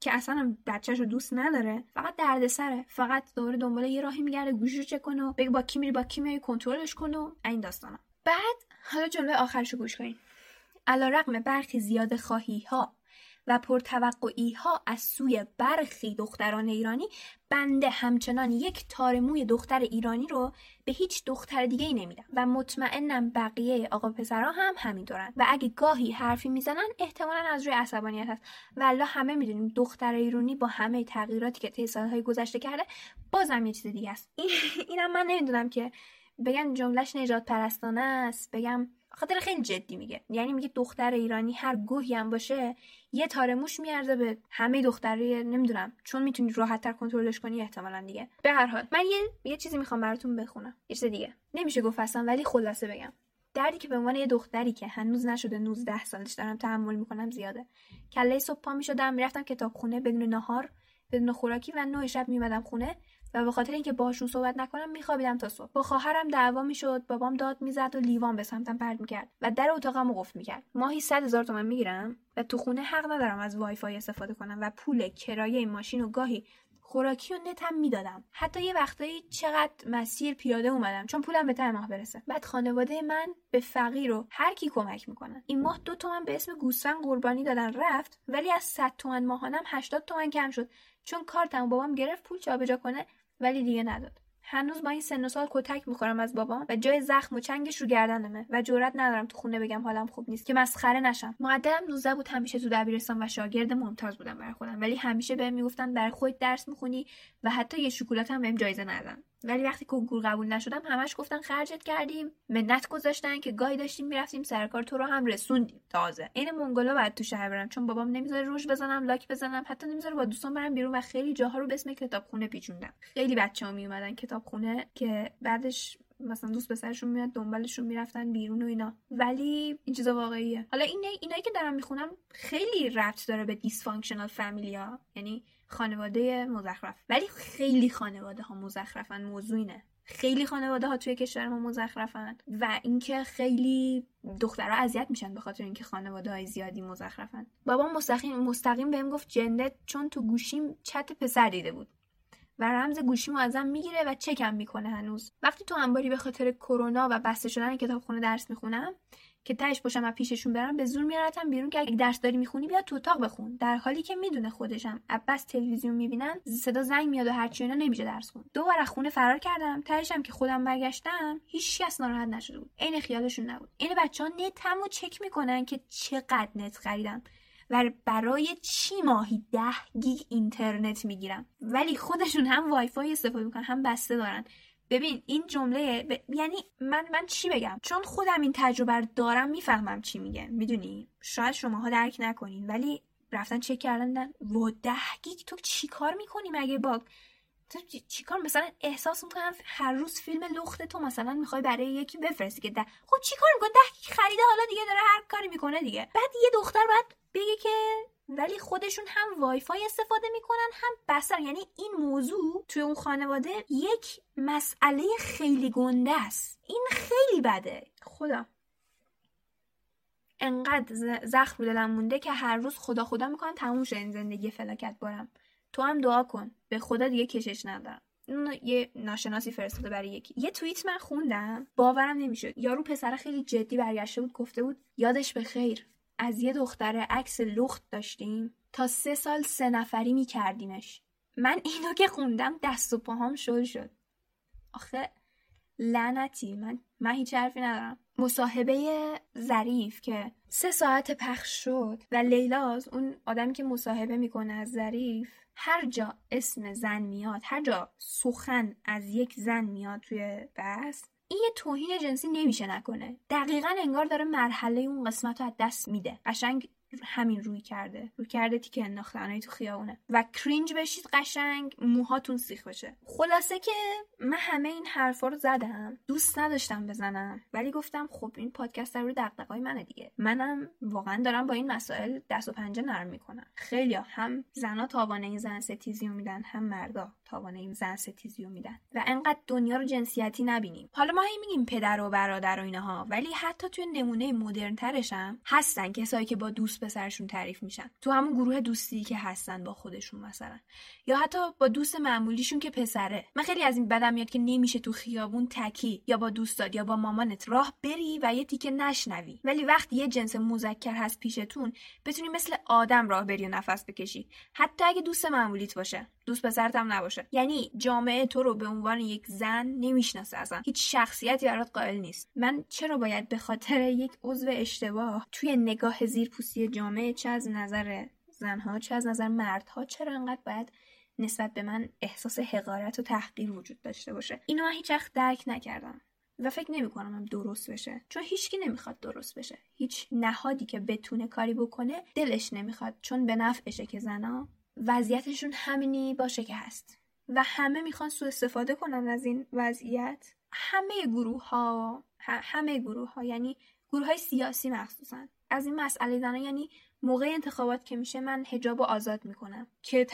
که اصلا بچهش رو دوست نداره. فقط دردسره. فقط دوره دنبال یه راهی میگرده گوشش رو چک کنه بگه با کی میری با کی میری کنترلش کنه این داستانا. بعد حالا جمله آخرشو گوش کنین. علا رقم برخی زیاد خواهی ها و پرتوقعی ها از سوی برخی دختران ایرانی بنده همچنان یک تارموی دختر ایرانی رو به هیچ دختر دیگه ای نمیدم و مطمئنم بقیه آقا پسرها هم همینطورن. و اگه گاهی حرفی می‌زنن احتمالا از روی عصبانیت هست. و الله همه می‌دونیم دختر ایرانی با همه تغییراتی که طی سالهای گذشته کرده بازم یه چیز دیگه است. اینم من نمی‌دونم که بگم جملهش نجات پرستانه است بگم خاطر خیلی جدی میگه. یعنی میگه دختر ایرانی هر گوهی هم باشه یه تار موش میارزه به همه دختره نمی‌دونم چون می‌تونی راحت تر کنترلش کنی احتمالا دیگه. به هر حال من یه یه چیزی می‌خوام براتون بخونم. یه چیز دیگه. نمیشه گفت اصلا ولی خلاصه بگم. دردی که به عنوان یه دختری که هنوز نشده 19 سالش دارم تحمل می‌کنم زیاده. کله صبح پا می‌شدم می‌رفتم کتابخونه بدون نهار بدون خوراکی و نه شب میمدم خونه. و به خاطر اینکه باشون صحبت نکنم میخوابیدم تا صبح. با خواهرم دعوا می‌شد بابام داد می‌زد و لیوان به سمتم پرت می‌کرد و در اتاقم قفل می‌کرد. ماهی صد هزار تومن می‌گیرم و تو خونه حق ندارم از وای فای استفاده کنم و پول کرایه ماشین و گاهی خوراکی و نتم می‌دادم. حتی یه وقتایی چقدر مسیر پیاده اومدم چون پولم به ته ماه برسه. بعد خانواده من به فقیر و هر کی کمک می‌کنن. این ماه دو تومن به اسم گوسفند قربانی دادن رفت ولی از 100 تومن ماهانم 80 تومن کم شد. چون کارتم بابام گرفت پول جابجا کنه ولی دیگه نداد. هنوز با این سن و سال کتک می‌خورم از بابام و جای زخم و چنگش رو گردنمه و جرئت ندارم تو خونه بگم حالم خوب نیست که مسخره نشم. معدلم 19 بود همیشه تو دبیرستان و شاگرد ممتاز بودم برای خودم. ولی همیشه بهم می‌گفتن برای خودت درس می‌خونی و حتی یه شکلات هم بهم جایزه ندادن. ولی وقتی کنکور قبول نشدم همش گفتن خرجت کردیم منت گذاشتن که گاهی داشتیم می‌رفتیم سرکار تو رو هم رسوندیم. تازه این مونگولا بعد تو شهر برم چون بابام نمی‌ذاره روش بزنم لاک بزنم حتی نمی‌ذاره با دوستان برم بیرون و خیلی جاها رو به اسم کتابخونه پیچوندم. خیلی بچه‌ها میومدن کتابخونه که بعدش مثلا دوست پسرشون میاد دنبالشون می‌رفتن بیرون و اینا. ولی این چیزا واقعیه. حالا این اینایی که دارم می‌خونم خیلی ربط داره به دیسفانکشنال فامیلیا یعنی خانواده مزخرف. ولی خیلی خانواده ها مزخرفن موضوع اینه خیلی خانواده ها توی کشور ما مزخرفن و اینکه خیلی دخترها اذیت میشن به خاطر اینکه خانواده های زیادی مزخرفن. بابا مستقیم مستقیم بهم گفت جنده چون تو گوشیم چت پسر دیده بود و رمز گوشیمو ازم می‌گیره و چکم می‌کنه هنوز. وقتی تو انباری به خاطر کرونا و بسته شدن کتابخونه درس می‌خونم که تهش باشم و پیششون برم به زور میارتم بیرون که اگه درس داری می‌خونی بیا تو اتاق بخون. در حالی که می‌دونه خودشم. بس تلویزیون می‌بینن صدا زنگ میاد و هرچی اینا نمیشه درس خون دو بار خونه فرار کردم. تهشم که خودم برگشتم هیچ کس ناراحت نشده بود. عین خیالشون نبود. این بچه ها نتمو چک می‌کنن که چقدر نت خریدم. و برای چی ماهی ده گیگ اینترنت می‌گیرم. ولی خودشون هم وای فای استفاده می‌کنن هم بسته دارن. ببین این جمله ب... یعنی من من چی بگم؟ چون خودم این تجربه رو دارم می‌فهمم چی میگه. می‌دونی؟ شاید شماها درک نکنین ولی رفتن چک کردن و ده گیگ. تو چیکار می‌کنی مگه با تو چیکار مثلا احساس می‌کنم هر روز فیلم لخت تو مثلا می‌خوای برای یکی بفرستی که ده. خب چیکار می‌کنه ده گیگ خریده حالا دیگه داره هر کاری می‌کنه دیگه. بعد یه دختر باید بگه که ولی خودشون هم وای فای استفاده می‌کنن هم بستر. یعنی این موضوع توی اون خانواده یک مسئله خیلی گنده است. این خیلی بده. خدا. انقدر زخم رو دلم مونده که هر روز خدا خدا می‌کنم تموم شه این زندگی فلاکت بارم. تو هم دعا کن. به خدا دیگه کشش ندارم. یه ناشناسی فرستاده برای یکی. یه توییت من خوندم. باورم نمی‌شد. یارو پسر خیلی جدی برگشته بود گفته بود یادش به خیر. از یه دختر عکس لخت داشتیم تا سه سال سه نفری می کردیمش من اینو که خوندم دست و پاهام شل شد. آخه لعنتی من من هیچ حرفی ندارم. مصاحبه ظریف که سه ساعت پخش شد و لیلاز اون آدمی که مصاحبه می‌کنه از ظریف هر جا اسم زن میاد هر جا سخن از یک زن میاد توی بحث این یه توهین جنسی نمیشه نکنه. دقیقا انگار داره مرحله اون قسمت رو از دست میده. قشنگ همین روی کرده. روی کرده تیکه انداختنهایی تو خیابونه. و کرینج بشید قشنگ موهاتون سیخ بشه. خلاصه که من همه این حرفا رو زدم. دوست نداشتم بزنم. ولی گفتم خب این پادکست رو دغدغه‌های منه دیگه. منم واقعا دارم با این مسائل دست و پنجه نرم می‌کنم. خیلی هم زنا تاوانه این زن ستیزی میدن هم مردا. تاوانه این زن ستیزی رو میدن و انقدر دنیا رو جنسیتی نبینیم. حالا ما هی میگیم پدر و برادر و اینها ولی حتی توی نمونه مدرن ترش هم هستن کسایی که با دوست پسرشون تعریف میشن. تو همون گروه دوستی که هستن با خودشون مثلا. یا حتی با دوست معمولیشون که پسره. من خیلی از این بدم میاد که نمیشه تو خیابون تکی یا با دوستات یا با مامانت راه بری و یه تیکه نشنوی. ولی وقتی یه جنس مذکر هست پیشتون بتونی مثل آدم راه بری و نفس بکشی. حتی اگه دوست معمولیت باشه. دوست پسرت نباشه. یعنی جامعه تو رو به عنوان یک زن نمی‌شناسه اصلا. هیچ شخصیتی برات قائل نیست. من چرا باید به خاطر یک عضو اشتباه توی نگاه زیرپوستی جامعه چه از نظر زنها چه از نظر مردها چرا انقدر باید نسبت به من احساس حقارت و تحقیر وجود داشته باشه؟ اینو من هیچ وقت درک نکردم و فکر نمی کنم هم درست بشه. چون هیچکی نمی‌خواد درست بشه. هیچ نهادی که بتونه کاری بکنه دلش نمی‌خواد. چون به نفعشه که زنا وضعیتشون همینی باشه که هست. و همه می‌خوان سوء استفاده کنن از این وضعیت. همه گروه ها همه گروه ها یعنی گروه های سیاسی مخصوصا. از این مسئله زنان یعنی موقع انتخابات که میشه من هجاب آزاد می‌کنم. که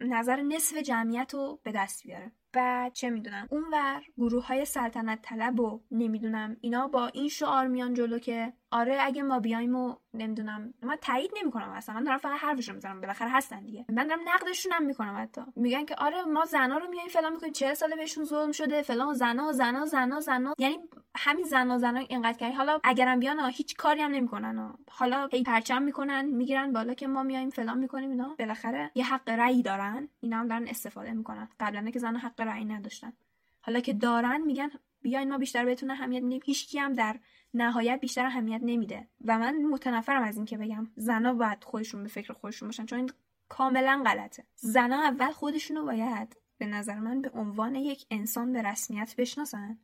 نظر نصف جمعیت رو به دست بیاره. بعد چه می‌دونم؟ اونور گروه های سلطنت طلب و نمی‌دونم اینا با این شعار میان جلو که آره اگه ما بیایم و نمی‌دونم من تایید نمی‌کنم اصلا من دارم فقط حرفشو می‌زنم بالاخره هستن دیگه. من دارم نقدشون هم می‌کنم حتی. میگن که آره ما زنا رو میایم فلان می‌کنیم چه ساله بهشون ظلم شده فلان زنا زنا زنا زنا. یعنی همین زنا زنا اینقدر که حالا اگرم بیان هیچ کاری هم نمی‌کنن حالا هی پرچم می‌کنن می‌گیرن بالا که ما میایم فلان می‌کنیم اینا. بالاخره یه رأی دارن اینا هم دارن استفاده می‌کنن. قبلا که زنا حق رأی نداشتن. حالا که دارن میگن بیاین ما بیشتر بهتون اهمیت میدیم. هیچ هم در نهایت بیشتر اهمیت نمیده. و من متنفرم از این که بگم زنا باید خودشون به فکر خودشون باشن چون این کاملا غلطه. زنا اول خودشونو باید به نظر من به عنوان یک انسان به رسمیت بشناسن.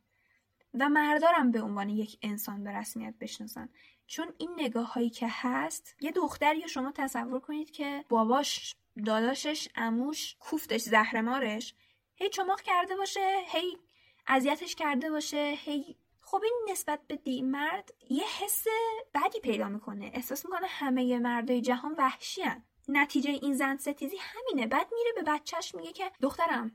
و مردارم به عنوان یک انسان به رسمیت بشناسن. چون این نگاه هایی که هست یه دختر یا شما تصور کنید که باباش داداشش اموش کوفتش زهرمارش. هی چماق کرده باشه هی اذیتش کرده باشه هی خب این نسبت به دی مرد یه حس بدی پیدا می‌کنه. احساس می‌کنه همه مردای جهان وحشی هن. نتیجه این زن ستیزی همینه. بعد میره به بچهش میگه که دخترم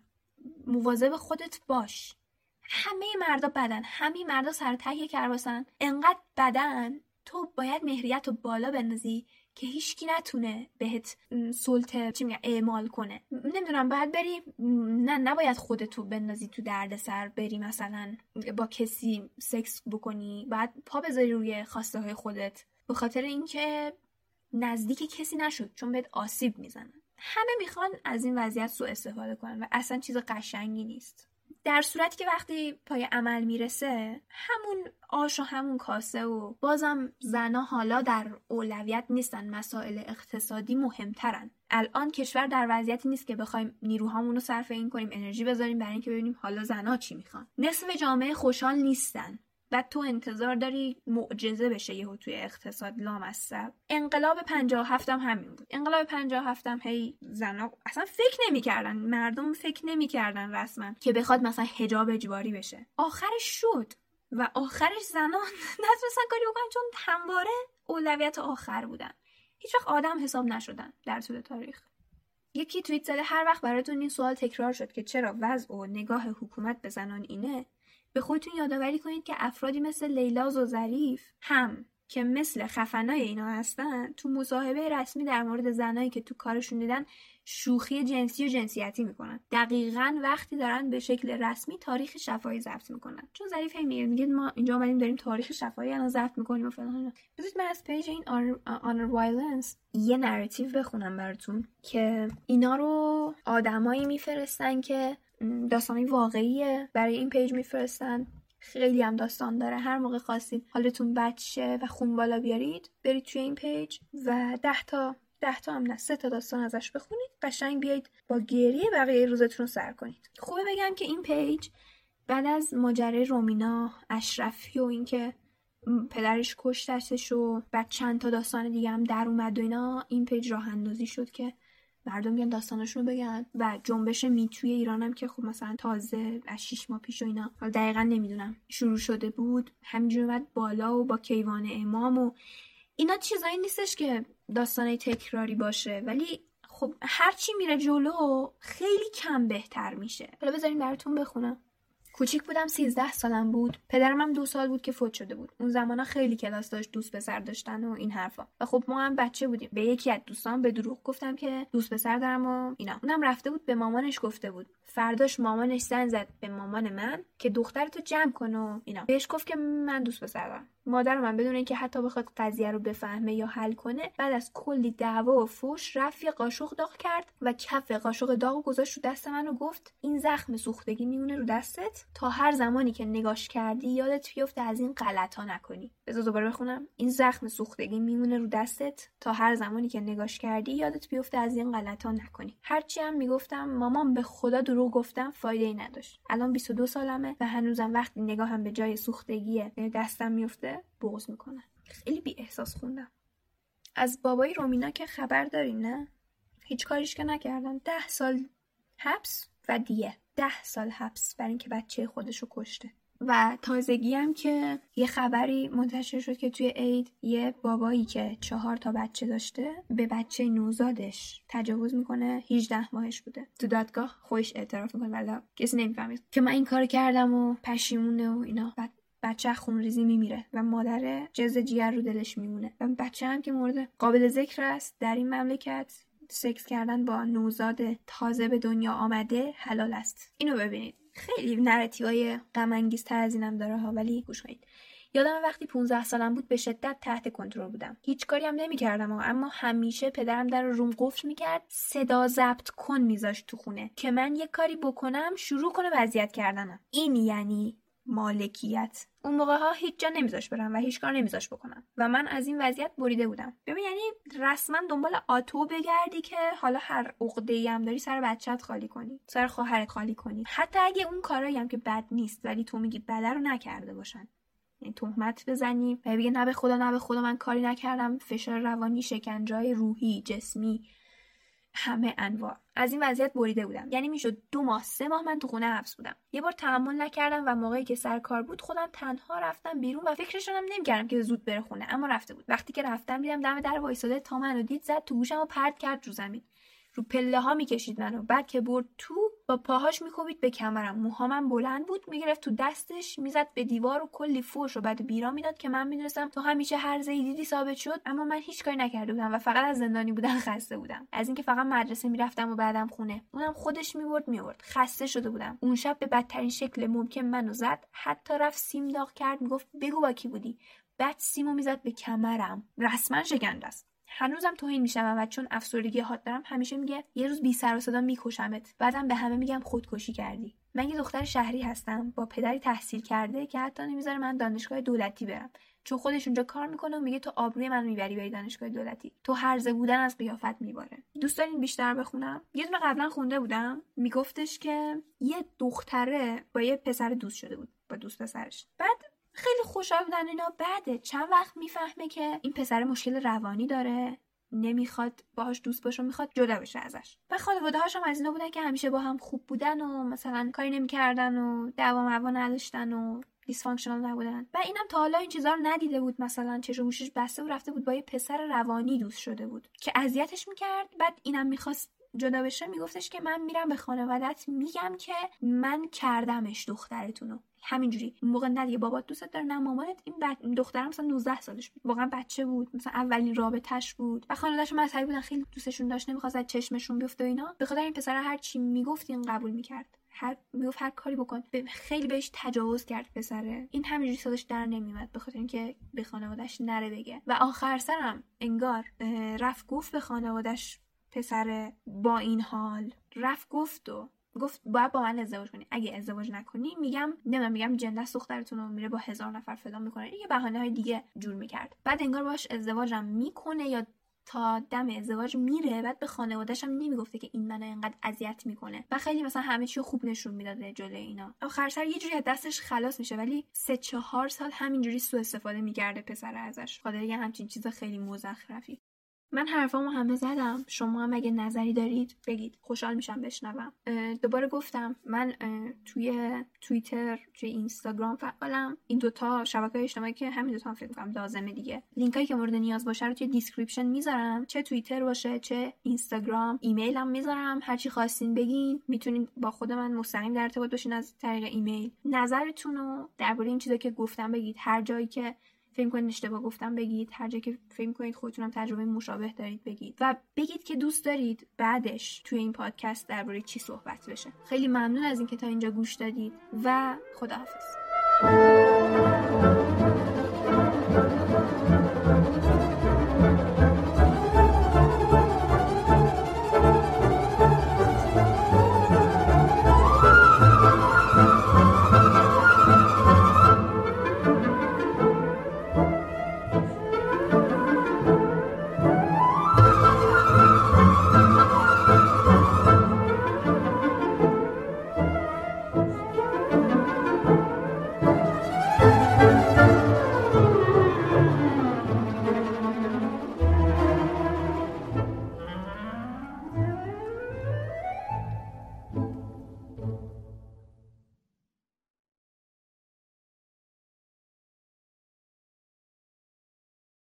مواظب خودت باش. همه مردا بدن. همه مردا سر تک کرباسن. انقدر بدن تو باید مهریت رو بالا بندازی. که هیچکی نتونه بهت سلطه چی میگن اعمال کنه. نمی‌دونم باید بری نه نباید خودتو بندازی تو درد سر بری مثلا با کسی سکس بکنی باید پا بذاری روی خواسته های خودت. به خاطر اینکه نزدیک کسی نشد چون بهت آسیب می‌زنن. همه می‌خوان از این وضعیت سوء استفاده کنن و اصلا چیز قشنگی نیست. در صورتی که وقتی پای عمل می‌رسه همون آش و همون کاسه و بازم زنا حالا در اولویت نیستن مسائل اقتصادی مهمترن. الان کشور در وضعیتی نیست که بخوایم نیروهامون رو صرف این کنیم انرژی بذاریم برای اینکه ببینیم حالا زنا چی می‌خوان. نصف جامعه خوشحال نیستن. و تو انتظار داری معجزه بشه یهو توی اقتصاد لامصب. انقلاب 57 هم همین بود. انقلاب 57 هم هی زنا اصلا فکر نمی‌کردن. مردم فکر نمی‌کردن رسما که بخواد مثلا حجاب اجباری بشه. آخرش شد و آخرش زنان [LAUGHS] نتونستن کاری بکنن چون همواره اولویت آخر بودن. هیچ وقت آدم حساب نشدن در طول تاریخ. یکی توییت زده هر وقت براتون این سوال تکرار شد که چرا وضع و نگاه حکومت به زنان اینه به خودتون یادآوری کنید که افرادی مثل لیلاز و ظریف هم که مثل خفنای اینا هستن تو مصاحبه رسمی در مورد زنایی که تو کارشون دیدن شوخی جنسی و جنسیتی می‌کنن. دقیقا وقتی دارن به شکل رسمی تاریخ شفاهی ضبط می‌کنن. چون ظریف هی میگه میگه ما اینجا اومدیم داریم تاریخ شفاهی الان ضبط می‌کنیم و فلان بذارید من از پیج این honor violence یه narrative بخونم براتون که اینا رو آدمایی میفرستن که داستانی واقعیه برای این پیج میفرستن. خیلی هم داستان داره. هر موقع خواستید حالتون بد شه و خون بالا بیارید برید توی این پیج و ده تا ده تا هم نه سه تا داستان ازش بخونید. قشنگ بیایید با گریه بقیه روزتون رو سر کنید. خوبه بگم که این پیج بعد از ماجرای رومینا اشرفی و اینکه پدرش کشتش و بعد چند تا داستان دیگه هم در اومد و اینا این پیج راه اندازی شد که مردم بیان داستانشون رو بگن و جنبش میتوی ایرانم که خب مثلا تازه از شیش ماه پیش و اینا. حالا دقیقا نمی‌دونم. شروع شده بود. همینجور اومد بالا و با کیوان امام و اینا چیزایی نیستش که داستانه تکراری باشه. ولی خب هرچی میره جلو خیلی کم بهتر میشه. حالا بذارین براتون بخونم. کوچیک بودم 13 سالم بود. پدرم هم دو سال بود که فوت شده بود. اون زمانا خیلی کلاس داشت دوست پسر داشتن و این حرفا. و خب ما هم بچه بودیم. به یکی از دوستان به دروغ گفتم که دوست پسر دارم و اینا. اونم رفته بود به مامانش گفته بود. فرداش مامانش زنگ زد به مامان من که دخترتو جمع کن و اینا. بهش گفت که من دوست پسر دارم. مادر من بدون اینکه حتی بخواد قضیه رو بفهمه یا حل کنه بعد از کلی دعوا و فوش رفت قاشق داغ کرد و کف قاشق داغ گذاشت رو دست من و گفت این زخم سوختگی میمونه رو دستت تا هر زمانی که نگاش کردی یادت بیفته از این غلط ها نکنی. بذار دوباره بخونم. این زخم سوختگی میمونه رو دستت تا هر زمانی که نگاش کردی یادت بیفته از این غلط ها نکنی. هرچی هم می‌گفتم مامان به خدا دروغ گفتم فایده ای نداشت. الان 22 سالمه و هنوزم وقتی نگاهم به جای سوختگی دستم میفته بغض می‌کنه خیلی بی احساس خوندم. از بابای رومینا که خبر داریم نه؟ هیچ کاریش که نکردن. ده سال حبس و دیه. ده سال حبس برای اینکه بچه خودشو کشته. و تازگی هم که یه خبری منتشر شد که توی عید یه بابایی که چهار تا بچه داشته به بچه نوزادش تجاوز می‌کنه. 18 ماهش بوده. تو دادگاه خودش اعتراف می‌کنه. ولی کسی نمی‌فهمید. که من این کار کردم و پشیمونه و اینا. بعد بچه خونریزی میمیره و مادر جز جیگر رو دلش میمونه. و بچه هم که مورد قابل ذکر است در این مملکت سکس کردن با نوزاد تازه به دنیا آمده حلال است. اینو ببینید. خیلی نراتیوهای غم تر از اینم داره ها ولی گوش کنید. یادم وقتی 15 سالم بود به شدت تحت کنترل بودم. هیچ کاری هم نمی‌کردم اما همیشه پدرم در روم قفل می‌کرد صدا ضبط کن میذاشت تو خونه که من یه کاری بکنم شروع کنه وضعیت کردنم. این یعنی مالکیت. اون موقع ها هیچ جا نمیذاش برم و هیچ کار نمیذاش بکنم و من از این وضعیت بریده بودم. ببین یعنی رسما دنبال آتو بگردی که حالا هر عقده هم داری سر بچت خالی کنی سر خواهرت خالی کنی. حتی اگه اون کارایی هم که بد نیست ولی تو میگی بده رو نکرده باشن. یعنی تهمت بزنی و بگه نه به خدا نه به خدا من کاری نکردم. فشار روانی شکنجای روحی جسمی همه انواع. از این وضعیت بریده بودم. یعنی می‌شد دو ماه سه ماه من تو خونه حبس بودم. یه بار تحمل نکردم و موقعی که سر کار بود خودم تنها رفتم بیرون و فکرشونم نمی‌کردم که زود بره خونه اما رفته بود. وقتی که رفتم دیدم دم در وایساده تا منو دید زد تو گوشم و پرت کرد رو زمین. رو پله ها می‌کشید منو. بعد که برد تو پاهاش میکوبید به کمرم. موهامم بلند بود می‌گرفت تو دستش می‌زد به دیوار و کلی فوش و بعد بیرا می‌داد که من می‌دونستم تو همیشه هر دیدی ثابت شد اما من هیچ کاری نکرده بودم و فقط از زندانی بودن [LAUGHS] خسته بودم. از اینکه فقط مدرسه می‌رفتم و بعدم خونه. اونم خودش می‌برد میورد خسته شده بودم. اون شب به بدترین شکل ممکن منو زد. حتی رفت سیم داغ کرد می‌گفت بگو با کی بودی. بعد سیمو می‌زد به کمرم. رسما شکنده است هنوزم توهین میشم و چون افسردگی هات دارم همیشه میگه یه روز بی سر و صدا میکشمت. بعدم به همه میگم خودکشی کردی. من یه دختر شهری هستم با پدری تحصیل کرده که حتی نمی‌ذاره من دانشگاه دولتی برم. چون خودش اونجا کار می‌کنه و میگه تو آبروی من می‌بری بری دانشگاه دولتی. تو هرزه بودن از قیافت میباره. دوست دارین بیشتر بخونم؟ یه دونه قبلا خونده بودم. میگفتش که یه دختره با یه پسر دوست شده بود با دوست پسرش. بعد خیلی خوشحال بودن اینا. بعده چند وقت می‌فهمه که این پسر مشکل روانی داره. نمی‌خواد باهاش دوست باشه می‌خواد جدا بشه ازش. و خانواده هاشم از اینا بودن که همیشه با هم خوب بودن و مثلا کاری نمی‌کردن و دعوا معوا نداشتن و دیسفانکشنال نبودن. و اینم تا حالا این چیزا رو ندیده بود. مثلا چش و گوشش بسته و رفته بود با یه پسر روانی دوست شده بود که اذیتش می‌کرد. بعد اینم می‌خواست جدا بشه. میگفتش که من میرم به خانوادت میگم که من کردمش دخترتونو. همینجوری. موقع نه دیگه بابات دوست داره نه مامانت. این. این دخترم مثلا 19 سالش بود. واقعا بچه بود. مثلا اولین رابطش بود. و خانواده‌اش مذهبی بودن. خیلی دوستشون داشت. نمی‌خواست چشمشون بیفته و اینا. به خاطر این پسر هر چی می‌گفت این قبول می‌کرد. هر می‌گفت هر کاری بکن. خیلی بهش تجاوز کرد پسره. این همینجوری صداش در نمیومد به اینکه به خانوادهش نره بگه. و آخر سرم انگار رفت گفت به خانوادهش پسر با این حال. رفت گفت و گفت باید با من ازدواج کنی. اگه ازدواج نکنی میگم نمی‌دونم میگم جنده دخترتون رو میره با هزار نفر فدا می‌کنه. یه بهانه های دیگه جور می‌کرد. بعد انگار باش ازدواجم می‌کنه یا تا دم ازدواج میره بعد به خانوادهش هم نمی‌گفته که این منو انقدر اذیت می‌کنه. و خیلی مثلا همه چی خوب نشون می‌داده جلوی اینا. آخر سر یه جوری دستش خلاص میشه ولی سه چهار سال همینجوری سوء استفاده می‌کرده پسره ازش. خاطر یه همچین چیز خیلی مزخرفی. من حرفامو همه زدم. شما هم اگه نظری دارید بگید. خوشحال میشم بشنوم. دوباره گفتم من توی توییتر توی اینستاگرام فعالم. این دوتا شبکه اجتماعی که همین دوتا هم فکر کنم لازمه دیگه. لینکایی که مورد نیاز باشه رو توی description می‌ذارم. چه توییتر باشه چه اینستاگرام. ایمیلم می‌ذارم. هرچی خواستین بگین می‌تونید با خود من مستقیم در ارتباط باشین از طریق ایمیل. نظرتون رو درباره این چیزا که گفتم بگید. هر جایی که فکر کنید اشتباه گفتم بگید. هر جا که فکر کنید خودتونم تجربه مشابه دارید بگید. و بگید که دوست دارید بعدش توی این پادکست درباره چی صحبت بشه. خیلی ممنون از اینکه تا اینجا گوش دادید و خداحافظ.